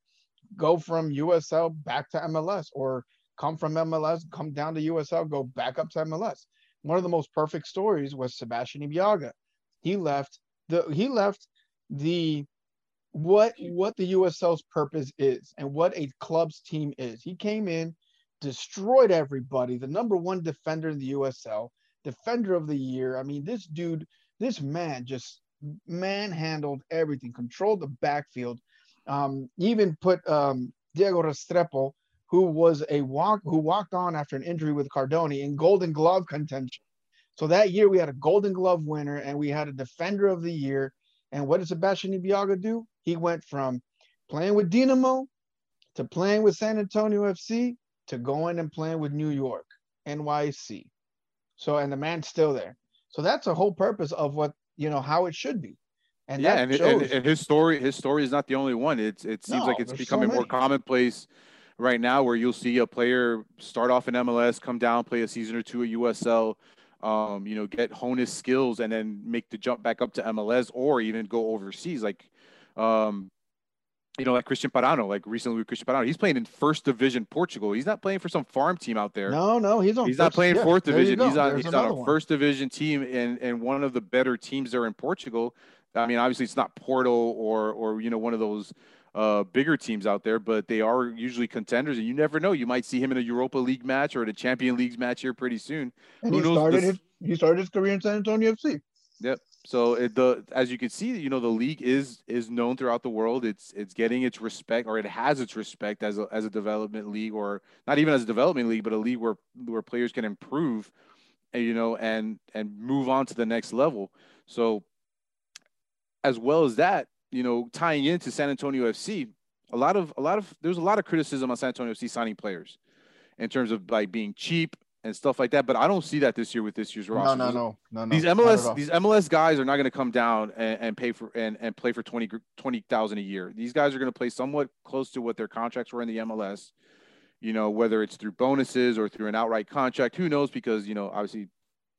[SPEAKER 1] go from USL back to MLS or come from MLS, come down to USL, go back up to MLS? One of the most perfect stories was Sebastian Ibeagha. He left the he left the what what the USL's purpose is and what a club's team is. He came in, destroyed everybody, the number one defender in the USL, defender of the year. I mean, this dude, this man just manhandled everything, controlled the backfield. Um, even put um, Diego Restrepo, who was a walk who walked on after an injury with Cardone in Golden Glove contention. So that year we had a Golden Glove winner and we had a defender of the year. And what did Sebastian Ibeagha do? He went from playing with Dynamo to playing with San Antonio FC to going and playing with New York, NYC. So, and the man's still there. So that's the whole purpose of what, you know, how it should be.
[SPEAKER 2] And yeah, and, and, and, his story, his story is not the only one. It's it seems no, like it's becoming so more commonplace right now, where you'll see a player start off in MLS, come down, play a season or two at USL, um, you know, get hone his skills, and then make the jump back up to MLS, or even go overseas. Like um, you know, like Christian Parano, like recently with Christian Parano, he's playing in first division Portugal. He's not playing for some farm team out there.
[SPEAKER 1] No, no, he's on.
[SPEAKER 2] He's first, not playing yeah, fourth division. He's on. There's he's on a first division team and and one of the better teams there in Portugal. I mean, obviously it's not Porto or or you know one of those uh, bigger teams out there, but they are usually contenders, and you never know. You might see him in a Europa League match or at a Champion Leagues match here pretty soon.
[SPEAKER 1] And Who he started his, he started his career in San Antonio FC.
[SPEAKER 2] Yep. So it, the as you can see, you know, the league is is known throughout the world. It's it's getting its respect, or it has its respect as a as a development league, or not even as a development league, but a league where where players can improve, you know, and and move on to the next level. So, as well as that, you know, tying into San Antonio FC, a lot of a lot of there's a lot of criticism on San Antonio FC signing players, in terms of like being cheap and stuff like that. But I don't see that this year with this year's roster.
[SPEAKER 1] No, no, no, no, no.
[SPEAKER 2] These MLS these MLS guys are not going to come down and, and, pay for and, and play for 20 20,000 a year. These guys are going to play somewhat close to what their contracts were in the MLS. You know, whether it's through bonuses or through an outright contract, who knows? Because you know, obviously,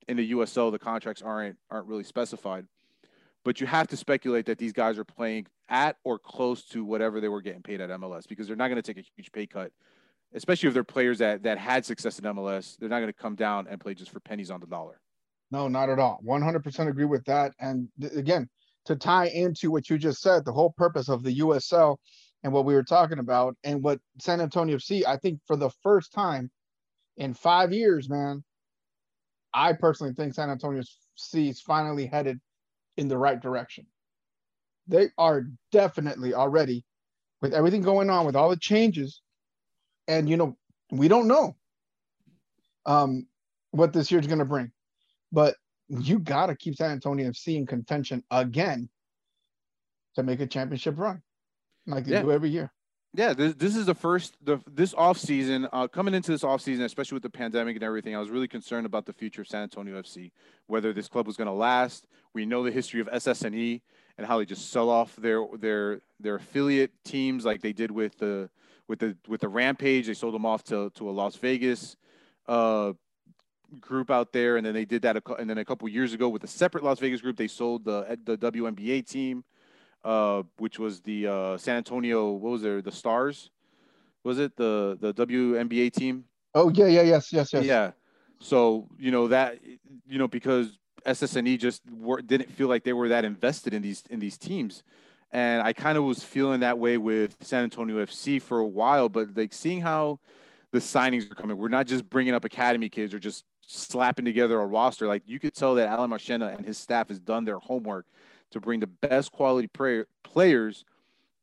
[SPEAKER 2] in the USL, the contracts aren't aren't really specified. But you have to speculate that these guys are playing at or close to whatever they were getting paid at MLS because they're not going to take a huge pay cut especially if they're players that that had success in MLS, they're not going to come down and play just for pennies on the dollar.
[SPEAKER 1] No, not at all. 100% agree with that. And th- again, to tie into what you just said, the whole purpose of the USL and what we were talking about, and what San Antonio FC, I think for the first time in five years, man, I personally think San Antonio FC is finally headed in the right direction. They are definitely already, with everything going on, with all the changes, and you know we don't know um, what this year's going to bring, but you got to keep San Antonio FC in contention again to make a championship run, like they yeah. do every year.
[SPEAKER 2] Yeah, this, this is the first the this off season uh, coming into this off season, especially with the pandemic and everything. I was really concerned about the future of San Antonio FC, whether this club was going to last. We know the history of SSNE and how they just sell off their their their affiliate teams like they did with the with the with the Rampage. They sold them off to to a Las Vegas uh, group out there, and then they did that. A, and then a couple years ago, with a separate Las Vegas group, they sold the the WNBA team, uh, which was the uh, San Antonio. What was there? The Stars. Was it the the WNBA team?
[SPEAKER 1] Oh yeah, yeah, yes, yes, yes.
[SPEAKER 2] Yeah. So you know that you know because SSNE just were, didn't feel like they were that invested in these in these teams And I kind of was feeling that way with San Antonio FC for a while, but like seeing how the signings are coming, we're not just bringing up academy kids or just slapping together a roster. Like you could tell that Alan Marchena and his staff has done their homework to bring the best quality players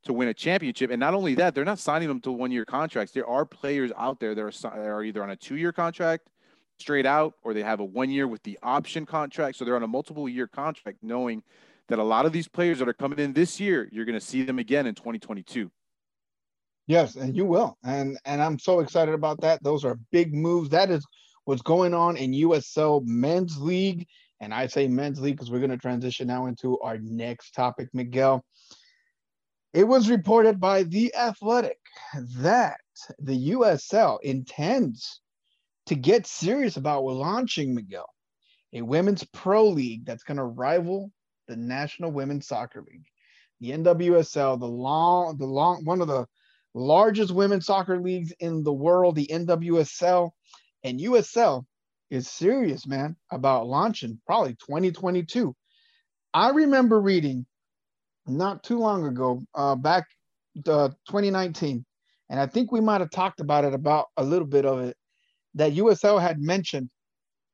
[SPEAKER 2] to win a championship. And not only that, they're not signing them to one year contracts. There are players out there that are, that are either on a two year contract straight out or they have a one year with the option contract. So they're on a multiple year contract, knowing that a lot of these players that are coming in this year, you're going to see them again in 2022.
[SPEAKER 1] Yes, and you will. And and I'm so excited about that. Those are big moves. That is what's going on in USL men's league. And I say men's league because we're going to transition now into our next topic, Miguel. It was reported by The Athletic that the USL intends to get serious about launching, Miguel, a women's pro league that's going to rival the National Women's Soccer League. The NWSL, the long, the long, one of the largest women's soccer leagues in the world, the NWSL, and USL is serious, man, about launching probably 2022. I remember reading not too long ago, uh, back uh, 2019, and I think we might have talked about it about a little bit of it, that USL had mentioned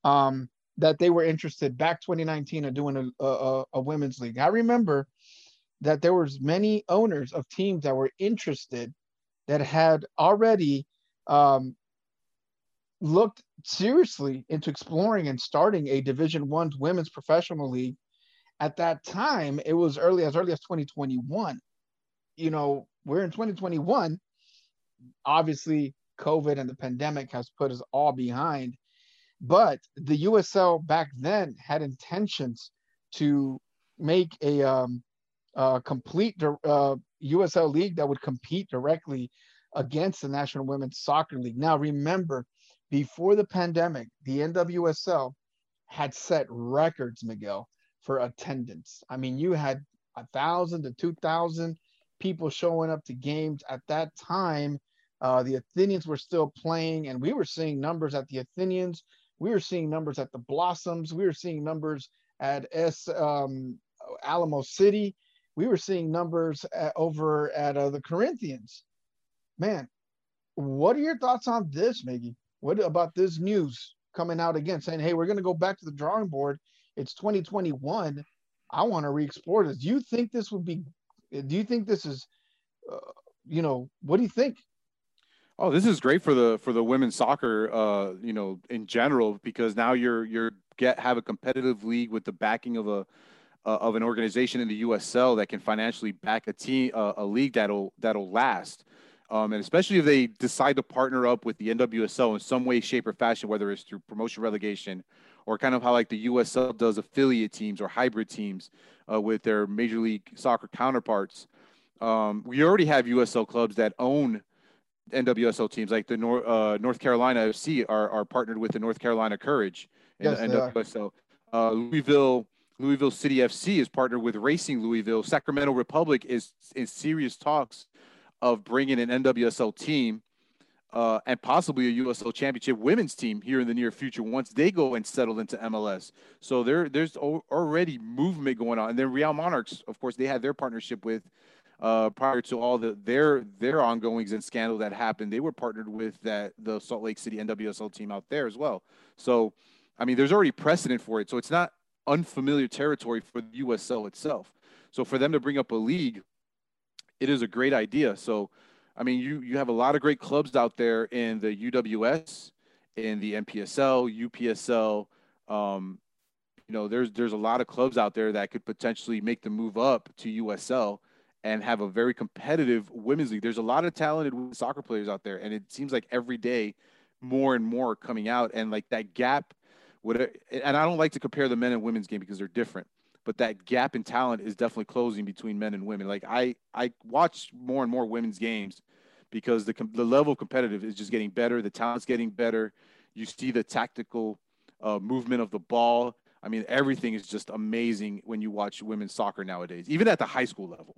[SPEAKER 1] um, that they were interested back 2019 of doing a, a, a women's league. I remember that there was many owners of teams that were interested that had already um, looked seriously into exploring and starting a division one women's professional league. At that time it was early as early as 2021 you know we're in 2021 obviously covid and the pandemic has put us all behind but the usl back then had intentions to make a, um, complete uh, usl league that would compete directly against the national women's soccer league now remember before the pandemic, the NWSL had set records, Miguel, for attendance. I mean, you had a thousand to two thousand people showing up to games at that time. Uh, the Athenians were still playing, and we were seeing numbers at the Athenians. We were seeing numbers at the Blossoms. We were seeing numbers at S um, Alamo City. We were seeing numbers at, over at uh, the Corinthians. Man, what are your thoughts on this, Maggie? What about this news coming out again saying, hey, we're going to go back to the drawing board? It's 2021. I want to re-explore this. Do you think this would be, do you think this is, uh, you know, what do you think?
[SPEAKER 2] Oh, this is great for the for the women's soccer, uh, you know, in general, because now you're you're get have a competitive league with the backing of a uh, of an organization in the USL that can financially back a team, uh, a league that'll that'll last. Um, and especially if they decide to partner up with the NWSL in some way, shape, or fashion, whether it's through promotion relegation or kind of how like the USL does affiliate teams or hybrid teams uh, with their Major League Soccer counterparts. Um, we already have USL clubs that own NWSL teams, like the North, uh, North Carolina FC are, are partnered with the North Carolina Courage in yes, NWSL. Uh, Louisville Louisville City FC is partnered with Racing Louisville. Sacramento Republic is in serious talks of bringing an NWSL team uh, and possibly a USL championship women's team here in the near future once they go and settle into MLS. So there, there's already movement going on. And then Real Monarchs, of course, they had their partnership with uh, prior to all the their their ongoings and scandal that happened. They were partnered with that the Salt Lake City NWSL team out there as well. So, I mean, there's already precedent for it. So it's not unfamiliar territory for the USL itself. So for them to bring up a league it is a great idea. So, I mean, you you have a lot of great clubs out there in the UWS, in the NPSL, UPSL. Um, you know, there's there's a lot of clubs out there that could potentially make the move up to USL and have a very competitive women's league. There's a lot of talented soccer players out there, and it seems like every day more and more coming out, and like that gap. Would and I don't like to compare the men and women's game because they're different but that gap in talent is definitely closing between men and women. Like I, I watch more and more women's games because the the level of competitive is just getting better. The talent's getting better. You see the tactical uh, movement of the ball. I mean, everything is just amazing when you watch women's soccer nowadays, even at the high school level.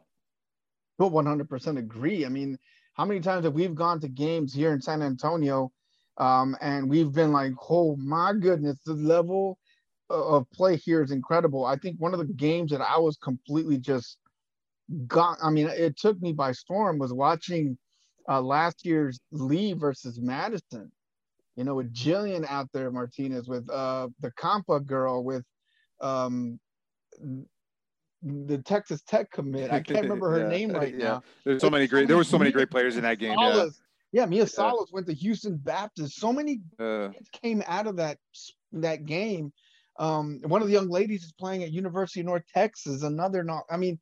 [SPEAKER 1] Well, 100% agree. I mean, how many times have we gone to games here in San Antonio um, and we've been like, oh my goodness, the level of play here is incredible. I think one of the games that I was completely just got. I mean, it took me by storm. Was watching uh, last year's Lee versus Madison. You know, with Jillian out there, Martinez, with uh, the Compa girl, with um, the Texas Tech commit. I can't remember her
[SPEAKER 2] Yeah,
[SPEAKER 1] name right
[SPEAKER 2] yeah.
[SPEAKER 1] now.
[SPEAKER 2] There's so many great. There were so many great players in that game. Yeah.
[SPEAKER 1] Salas- yeah, Mia
[SPEAKER 2] Yeah.
[SPEAKER 1] Salas went to Houston Baptist. So many
[SPEAKER 2] Uh,
[SPEAKER 1] came out of that that game. Um, one of the young ladies is playing at University of North Texas. Another not. I mean,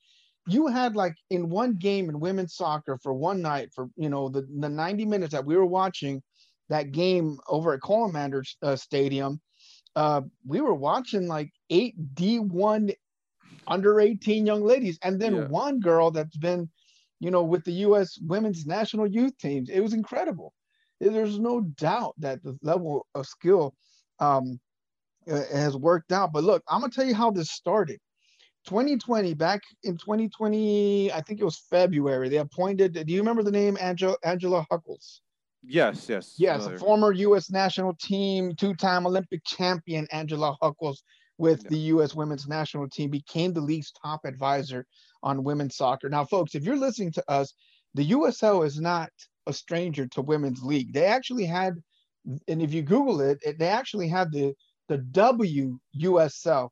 [SPEAKER 1] you had like in one game in women's soccer for one night for you know the the 90 minutes that we were watching that game over at Comalander uh, Stadium. Uh, we were watching like eight D1 under 18 young ladies, and then
[SPEAKER 2] Yeah.
[SPEAKER 1] one girl that's been, you know, with the U.S. women's national youth teams. It was incredible. There's no doubt that the level of skill um, uh, has worked out. But look, I'm gonna tell you how this started. 2020, back in 2020, I think it was February. They appointed. Do you remember the name Angela Angela Hucles?
[SPEAKER 2] yes, yes.
[SPEAKER 1] Yes, a former U.S. national team, two-time Olympic champion Angela Hucles with
[SPEAKER 2] Yeah.
[SPEAKER 1] the U.S. women's national team became the league's top advisor on women's soccer. Now, folks, if you're listening to us, the USL is not a stranger to women's league. They actually had, and if you Google it, it they actually had the the WUSL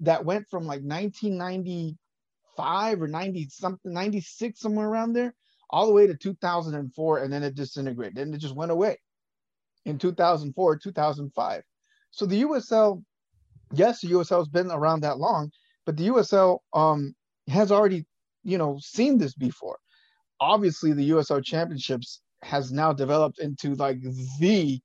[SPEAKER 1] that went from like 1995 or 90 something, 96 somewhere around there all the way to 2004 and then it disintegrated and it just went away in 2004 2005 so the usl yes the usl has been around that long but the usl um has already you know seen this before obviously the usl championships has now developed into like the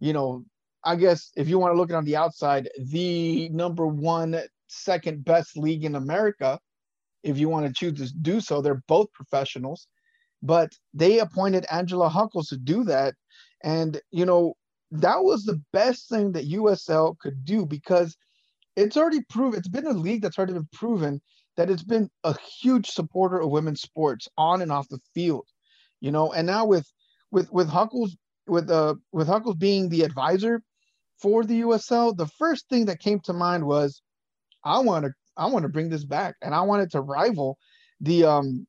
[SPEAKER 1] you know i guess if you want to look at it on the outside the number one second best league in america if you want to choose to do so they're both professionals but they appointed Angela Hucles to do that. And, you know, that was the best thing that USL could do because it's already proven, it's been a league that's already been proven that it's been a huge supporter of women's sports on and off the field, you know, and now with, with, with Hucles, with, uh, with Hucles being the advisor for the USL, the first thing that came to mind was, I want to, I want to bring this back and I wanted to rival the, um,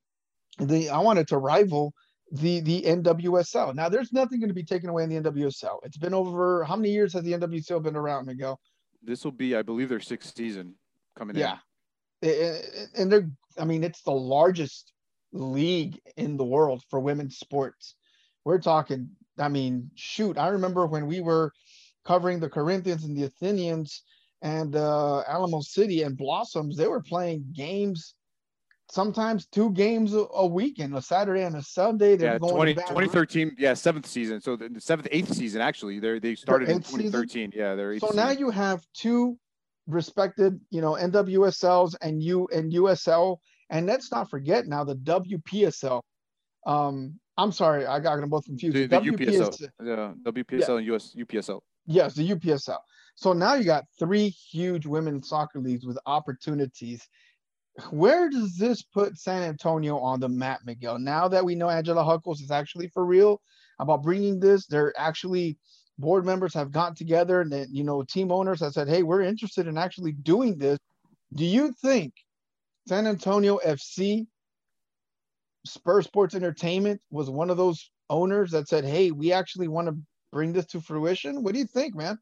[SPEAKER 1] the I wanted to rival the the NWSL. Now there's nothing going to be taken away in the NWSL. It's been over how many years has the NWSL been around, Miguel?
[SPEAKER 2] This will be, I believe, their sixth season coming in.
[SPEAKER 1] Yeah. I- I- And they're I mean it's the largest league in the world for women's sports. We're talking I mean shoot, I remember when we were covering the Corinthians and the Athenians and uh Alamo City and Blossoms, they were playing games sometimes two games a, weekend, a Saturday and a Sunday. They're
[SPEAKER 2] Yeah,
[SPEAKER 1] going
[SPEAKER 2] 20,
[SPEAKER 1] to Baton
[SPEAKER 2] 2013, yeah, seventh season. So the, seventh, eighth season actually. They they started in
[SPEAKER 1] eighth season?
[SPEAKER 2] 2013. Yeah, they're
[SPEAKER 1] So now you have two respected, you know, NWSLs and U and USL, and let's not forget now the WPSL. Um, I'm sorry, I got them both confused.
[SPEAKER 2] the, the UPSL, yeah, WPSL and US UPSL.
[SPEAKER 1] Yes, the UPSL. So now you got three huge women's soccer leagues with opportunities. Where does this put San Antonio on the map, Miguel? Now that we know Angela Hucles is actually for real about bringing this, they're actually board members have gotten together and you know, team owners have said, hey, we're interested in actually doing this. Do you think San Antonio FC, Spur Sports Entertainment was one of those owners that said, hey, we actually want to bring this to fruition? What do you think, man?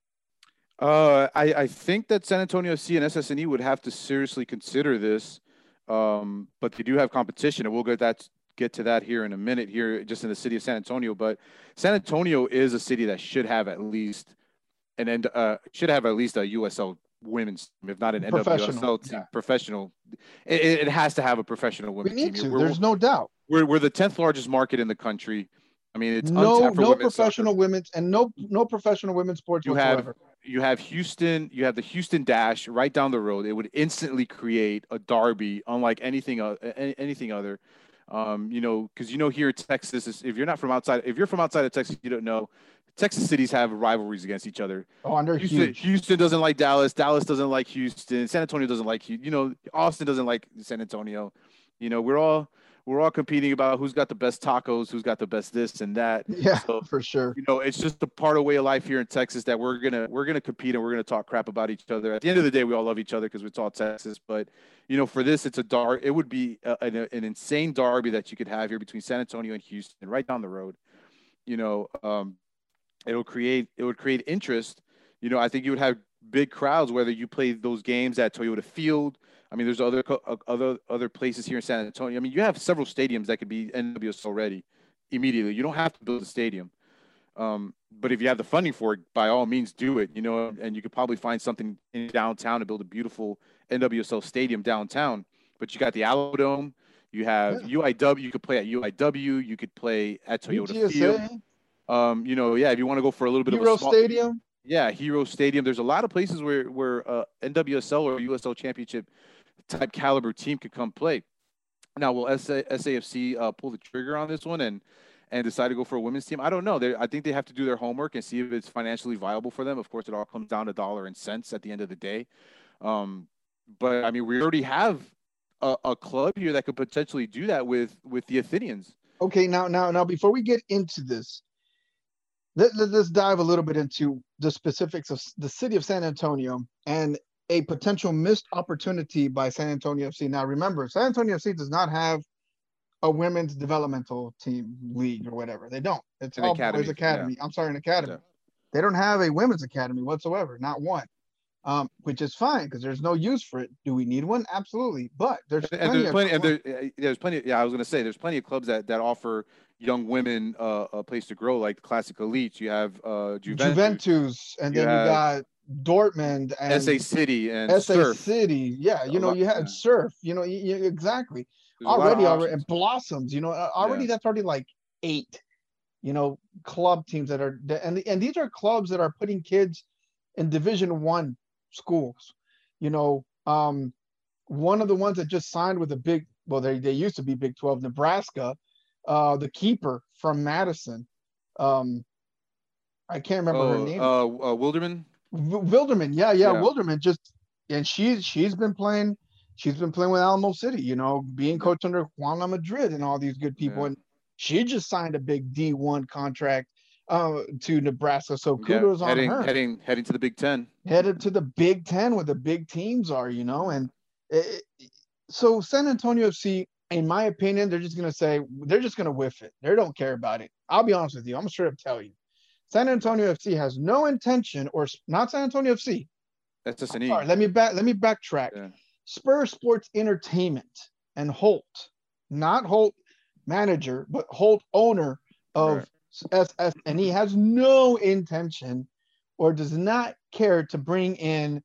[SPEAKER 2] Uh, I, I think that San Antonio FC and SSNE would have to seriously consider this, um, but they do have competition, and we'll get that get to that here in a minute. Here, just in the city of San Antonio, but San Antonio is a city that should have at least an end, uh, should have at least a USL women's, team, if not an
[SPEAKER 1] Professional,
[SPEAKER 2] NWSL team,
[SPEAKER 1] yeah.
[SPEAKER 2] professional. It, it has to have a professional
[SPEAKER 1] We
[SPEAKER 2] women's
[SPEAKER 1] need
[SPEAKER 2] team.
[SPEAKER 1] to.
[SPEAKER 2] We're,
[SPEAKER 1] There's no doubt.
[SPEAKER 2] we're, we're the tenth largest market in the country. I mean, it's
[SPEAKER 1] No, no
[SPEAKER 2] women's soccer
[SPEAKER 1] professional women's and no no professional women's sports
[SPEAKER 2] You have-
[SPEAKER 1] whatsoever.
[SPEAKER 2] You have Houston, you have the Houston Dash right down the road. It would instantly create a derby unlike anything uh, anything other. Um, you know, because you know here in Texas, is, if you're not from outside, if you're from outside of Texas, you don't know. Texas cities have rivalries against each other.
[SPEAKER 1] Oh, they're
[SPEAKER 2] Houston,
[SPEAKER 1] huge.
[SPEAKER 2] Houston doesn't like Dallas. Dallas doesn't like Houston. San Antonio doesn't like you. You know, Austin doesn't like San Antonio. You know, we're all we're all competing about who's got the best tacos, who's got the best this and that.
[SPEAKER 1] Yeah, so, for sure.
[SPEAKER 2] You know, it's just a part of way of life here in Texas that we're gonna we're gonna compete and we're gonna talk crap about each other. At the end of the day, we all love each other because it's all Texas. But you know, for this, it's a dark. It would be a, an, an insane derby that you could have here between San Antonio and Houston, right down the road. You know, um, it'll create it would create interest. You know, I think you would have big crowds whether you play those games at Toyota Field I mean, there's other uh, other other places here in San Antonio. I mean, you have several stadiums that could be NWSL ready immediately. You don't have to build a stadium, um, but if you have the funding for it, by all means, do it. You know, and you could probably find something in downtown to build a beautiful NWSL stadium downtown. But you got the Alamodome. You have yeah. UIW. You could play at UIW. You could play at Toyota UTSA. Field. Um, you know, yeah, if you want to go for a little bit
[SPEAKER 1] Hero
[SPEAKER 2] of a
[SPEAKER 1] small, stadium.
[SPEAKER 2] Yeah, Hero Stadium. There's a lot of places where where uh, NWSL or USL Championship type caliber team could come play. Now, will SA, SAFC uh, pull the trigger on this one and and decide to go for a women's team? I don't know. They, I think they have to do their homework and see if it's financially viable for them. Of course, it all comes down to dollar and cents at the end of the day. Um, but I mean, we already have a, a, club here that could potentially do that with with the Athenians.
[SPEAKER 1] Okay, now now now before we get into this, let, let, us dive a little bit into the specifics of the city of San Antonio and a potential missed opportunity by San Antonio FC. Now, remember, San Antonio FC does not have a women's developmental team league or whatever. They don't. It's an all academy. boys academy. Yeah. I'm sorry, an academy. Yeah. They don't have a women's academy whatsoever, not one. Um, which is fine because there's no use for it. Do we need one? Absolutely, but there's
[SPEAKER 2] and, plenty. there's plenty. And there, there's plenty. Yeah, I was going to say there's plenty of clubs that that offer young women uh, a place to grow, like Classic Elites. You have uh, Juventus,
[SPEAKER 1] Juventus and you then you got Dortmund and
[SPEAKER 2] SA City and
[SPEAKER 1] SA Surf. City. Yeah, you know, you had. Surf. You know, you, you, exactly. There's already, already and Blossoms. You know, already yeah. that's already like eight. You know, club teams that are and and these are clubs that are putting kids in Division One schools. You know, um, one of the ones that just signed with a big well, they they used to be Big Twelve, Nebraska. Uh, the keeper from Madison. Um, I can't remember
[SPEAKER 2] oh,
[SPEAKER 1] her name.
[SPEAKER 2] Uh, uh, Wilderman.
[SPEAKER 1] Wilderman, yeah, yeah, yeah, Wilderman just and she's she's been playing she's been playing with Alamo City, you know, being coached under Juana Madrid and all these good people. Yeah. And she just signed a big D1 contract uh, to Nebraska. So kudos
[SPEAKER 2] yeah, heading,
[SPEAKER 1] on her.
[SPEAKER 2] Heading heading to the Big Ten.
[SPEAKER 1] Headed to the Big Ten where the big teams are, you know. And it, so San Antonio FC, in my opinion, they're just gonna say they're just gonna whiff it. They don't care about it. I'll be honest with you. I'm gonna straight up tell you. San Antonio FC has no intention, or not San Antonio FC.
[SPEAKER 2] That's just an
[SPEAKER 1] E. Sorry, let me back. Let me backtrack. Yeah. Spur Sports Entertainment and Holt, not Holt manager, but Holt owner of right. SS, and he has no intention or does not care to bring in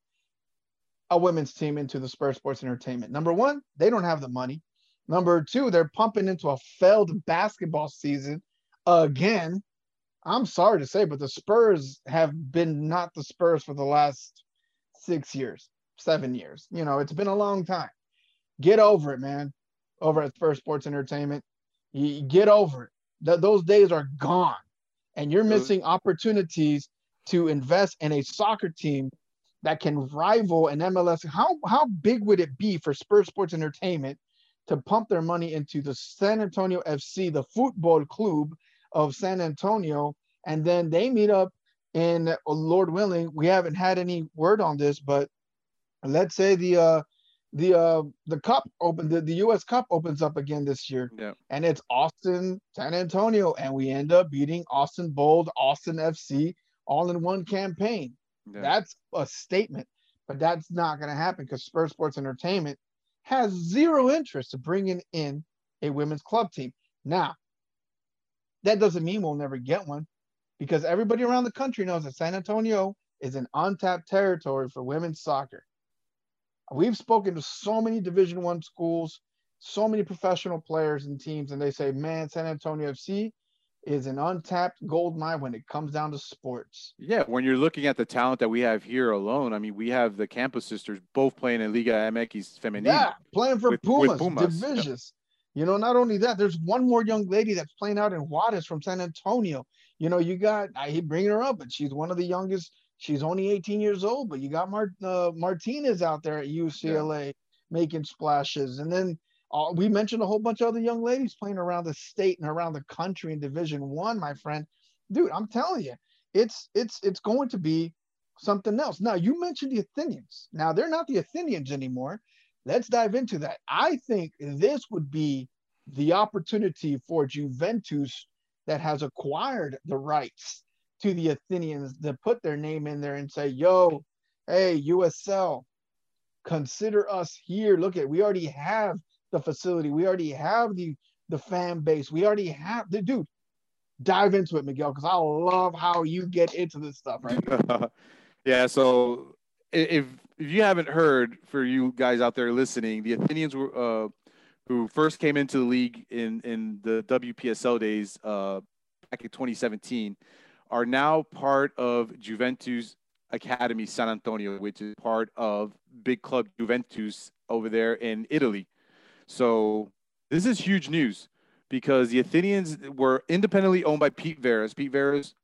[SPEAKER 1] a women's team into the Spur Sports Entertainment. Number one, they don't have the money. Number two, they're pumping into a failed basketball season again I'm sorry to say, but the Spurs have been not the Spurs for the last six years, seven years. You know, it's been a long time. Get over it, man. Over at Spurs Sports Entertainment, you get over it. Th- those days are gone, and you're missing opportunities to invest in a soccer team that can rival an MLS. How how big would it be for Spurs Sports Entertainment to pump their money into the San Antonio FC, the football club, of San Antonio, and then they meet up in uh, Lord willing, we haven't had any word on this, but let's say the uh the uh the cup open the, the US Cup opens up again this year.
[SPEAKER 2] Yeah.
[SPEAKER 1] And it's Austin, San Antonio, and we end up beating Austin Bold, Austin FC all in one campaign. Yeah. That's a statement, but that's not gonna happen because Spurs Sports Entertainment has zero interest in bringing in a women's club team. Now, that doesn't mean we'll never get one because everybody around the country knows that San Antonio is an untapped territory for women's soccer. We've spoken to so many Division One schools, so many professional players and teams, and they say, "Man, San Antonio FC is an untapped gold mine when it comes down to sports."
[SPEAKER 2] Yeah, when you're looking at the talent that we have here alone, I mean, we have the Campos sisters both playing in Liga MX Femenina. Yeah,
[SPEAKER 1] playing for with, Pumas, with Pumas. Divisions. You know, not only that, there's one more young lady that's playing out in Juarez from San Antonio. You know, you got I hate bringing her up, but she's one of the youngest. She's only 18 years old, but you got Mart, uh, Martinez out there at UCLA yeah. making splashes, and then all, we mentioned a whole bunch of other young ladies playing around the state and around the country in Division One, my friend. Dude, I'm telling you, it's it's it's going to be something else. Now you mentioned the Athenians. Now they're not the Athenians anymore. Let's dive into that. I think this would be the opportunity for Juventus that has acquired the rights to the Athenians to put their name in there and say, yo, hey, USL, consider us here. Look at, we already have the facility. We already have the the fan base. We already have the dude. Dive into it, Miguel, because I love how you get into this stuff, right?
[SPEAKER 2] yeah. So if if you haven't heard, for you guys out there listening, the Athenians were uh, who first came into the league in in the WPSL days uh, back in 2017, are now part of Juventus Academy San Antonio, which is part of big club Juventus over there in Italy. So this is huge news because the Athenians were independently owned by Pete Veras. Pete Veras,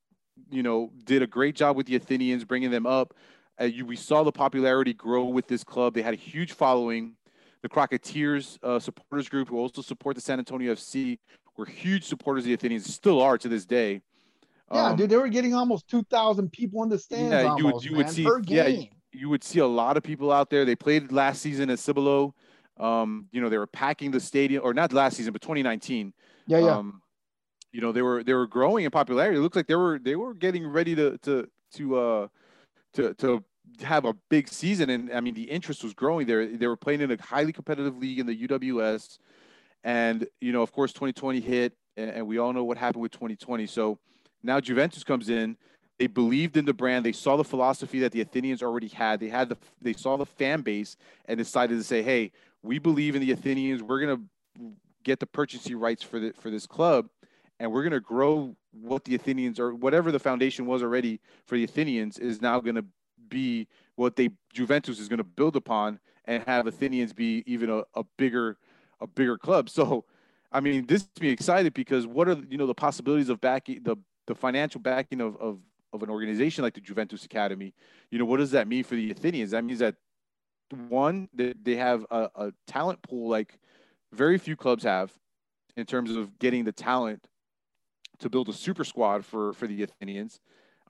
[SPEAKER 2] you know, did a great job with the Athenians, bringing them up. Uh, you, we saw the popularity grow with this club. They had a huge following. The Crocketeers uh, supporters group, who also support the San Antonio FC, were huge supporters of the Athenians. Still are to this day.
[SPEAKER 1] Yeah, um, dude, they were getting almost two thousand people in the stands. Yeah, almost, you would you man, would see yeah,
[SPEAKER 2] you would see a lot of people out there. They played last season at Cibolo. Um, you know, they were packing the stadium, or not last season, but 2019.
[SPEAKER 1] Yeah, yeah. Um,
[SPEAKER 2] you know, they were they were growing in popularity. It looks like they were they were getting ready to to to uh to to have a big season. And I mean, the interest was growing there. They were playing in a highly competitive league in the UWS, and you know, of course, 2020 hit, and, we all know what happened with 2020. So now Juventus comes in. They believed in the brand. They saw the philosophy that the Athenians already had. They had the they saw the fan base and decided to say, "Hey, we believe in the Athenians. We're going to get the purchasing rights for the, for this club, and we're going to grow what the Athenians or whatever the foundation was already for the Athenians is now going to be what they Juventus is going to build upon and have Athenians be even a, a bigger a bigger club. So, I mean, this makes me excited because what are you know the possibilities of backing the the financial backing of, of of an organization like the Juventus Academy? You know, what does that mean for the Athenians? That means that one, they, they have a, a talent pool like very few clubs have in terms of getting the talent to build a super squad for for the Athenians.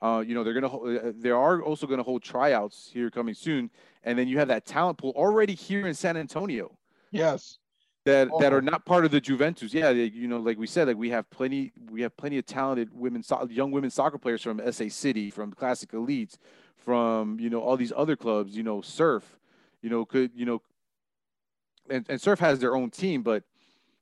[SPEAKER 2] Uh, you know they're gonna uh, they are also gonna hold tryouts here coming soon, and then you have that talent pool already here in San Antonio.
[SPEAKER 1] Yes.
[SPEAKER 2] That oh. that are not part of the Juventus. Yeah, they, you know, like we said, like we have plenty we have plenty of talented women, young women soccer players from SA City, from Classic Elites, from you know all these other clubs. You know, Surf you know, could you know, and, and Surf has their own team, but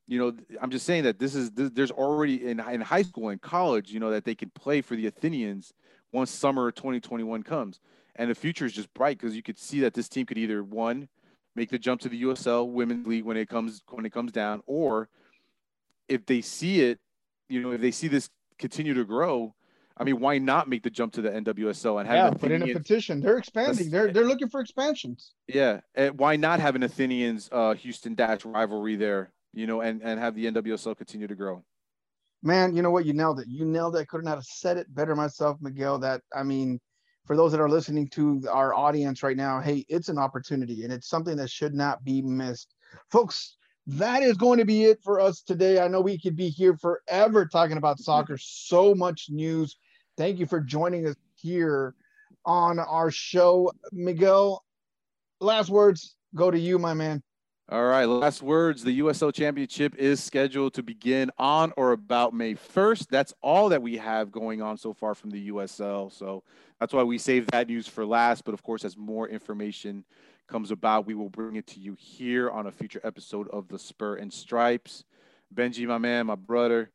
[SPEAKER 2] you know, I'm just saying that this is this, there's already in in high school and college, you know, that they can play for the Athenians once summer 2021 comes, and the future is just bright because you could see that this team could either one make the jump to the USL Women's League when it comes when it comes down, or if they see it, you know, if they see this continue to grow, I mean, why not make the jump to the NWSL and have
[SPEAKER 1] yeah, put in a petition? They're expanding. They're they're looking for expansions.
[SPEAKER 2] Yeah, and why not have an Athenians uh, Houston Dash rivalry there? You know, and and have the NWSL continue to grow.
[SPEAKER 1] Man, you know what? You nailed it. You nailed it. I couldn't have said it better myself, Miguel. That I mean, for those that are listening to our audience right now, hey, it's an opportunity and it's something that should not be missed, folks. That is going to be it for us today. I know we could be here forever talking about mm-hmm. soccer. So much news Thank you for joining us here on our show. Miguel, last words go to you, my man.
[SPEAKER 2] All right, last words. The USL Championship is scheduled to begin on or about May 1st. That's all that we have going on so far from the USL. So that's why we saved that news for last. But of course, as more information comes about, we will bring it to you here on a future episode of the Spur and Stripes. Benji, my man, my brother,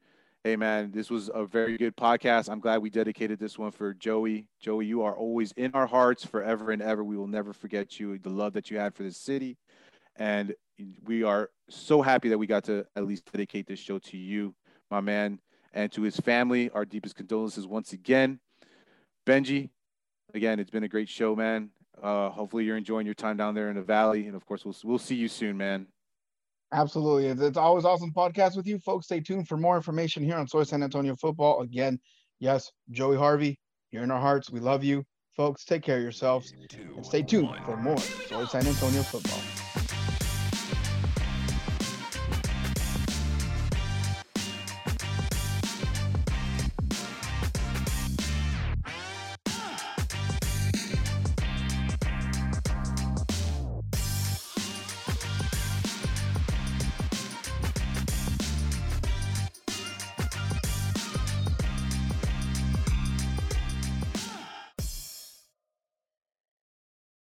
[SPEAKER 2] Hey man, this was a very good podcast. I'm glad we dedicated this one for Joey. Joey, you are always in our hearts forever and ever. We will never forget you, the love that you had for this city. And we are so happy that we got to at least dedicate this show to you, my man, and to his family. Our deepest condolences once again. Benji, again, it's been a great show, man. Uh, hopefully you're enjoying your time down there in the valley. And of course, we'll, we'll see you soon, man.
[SPEAKER 1] Absolutely. It's always awesome podcast with you folks. Stay tuned for more information here on Soy San Antonio Football. Again, yes, Joey Harvey, here in our hearts. We love you. Folks, take care of yourselves and stay tuned for more Soy San Antonio Football.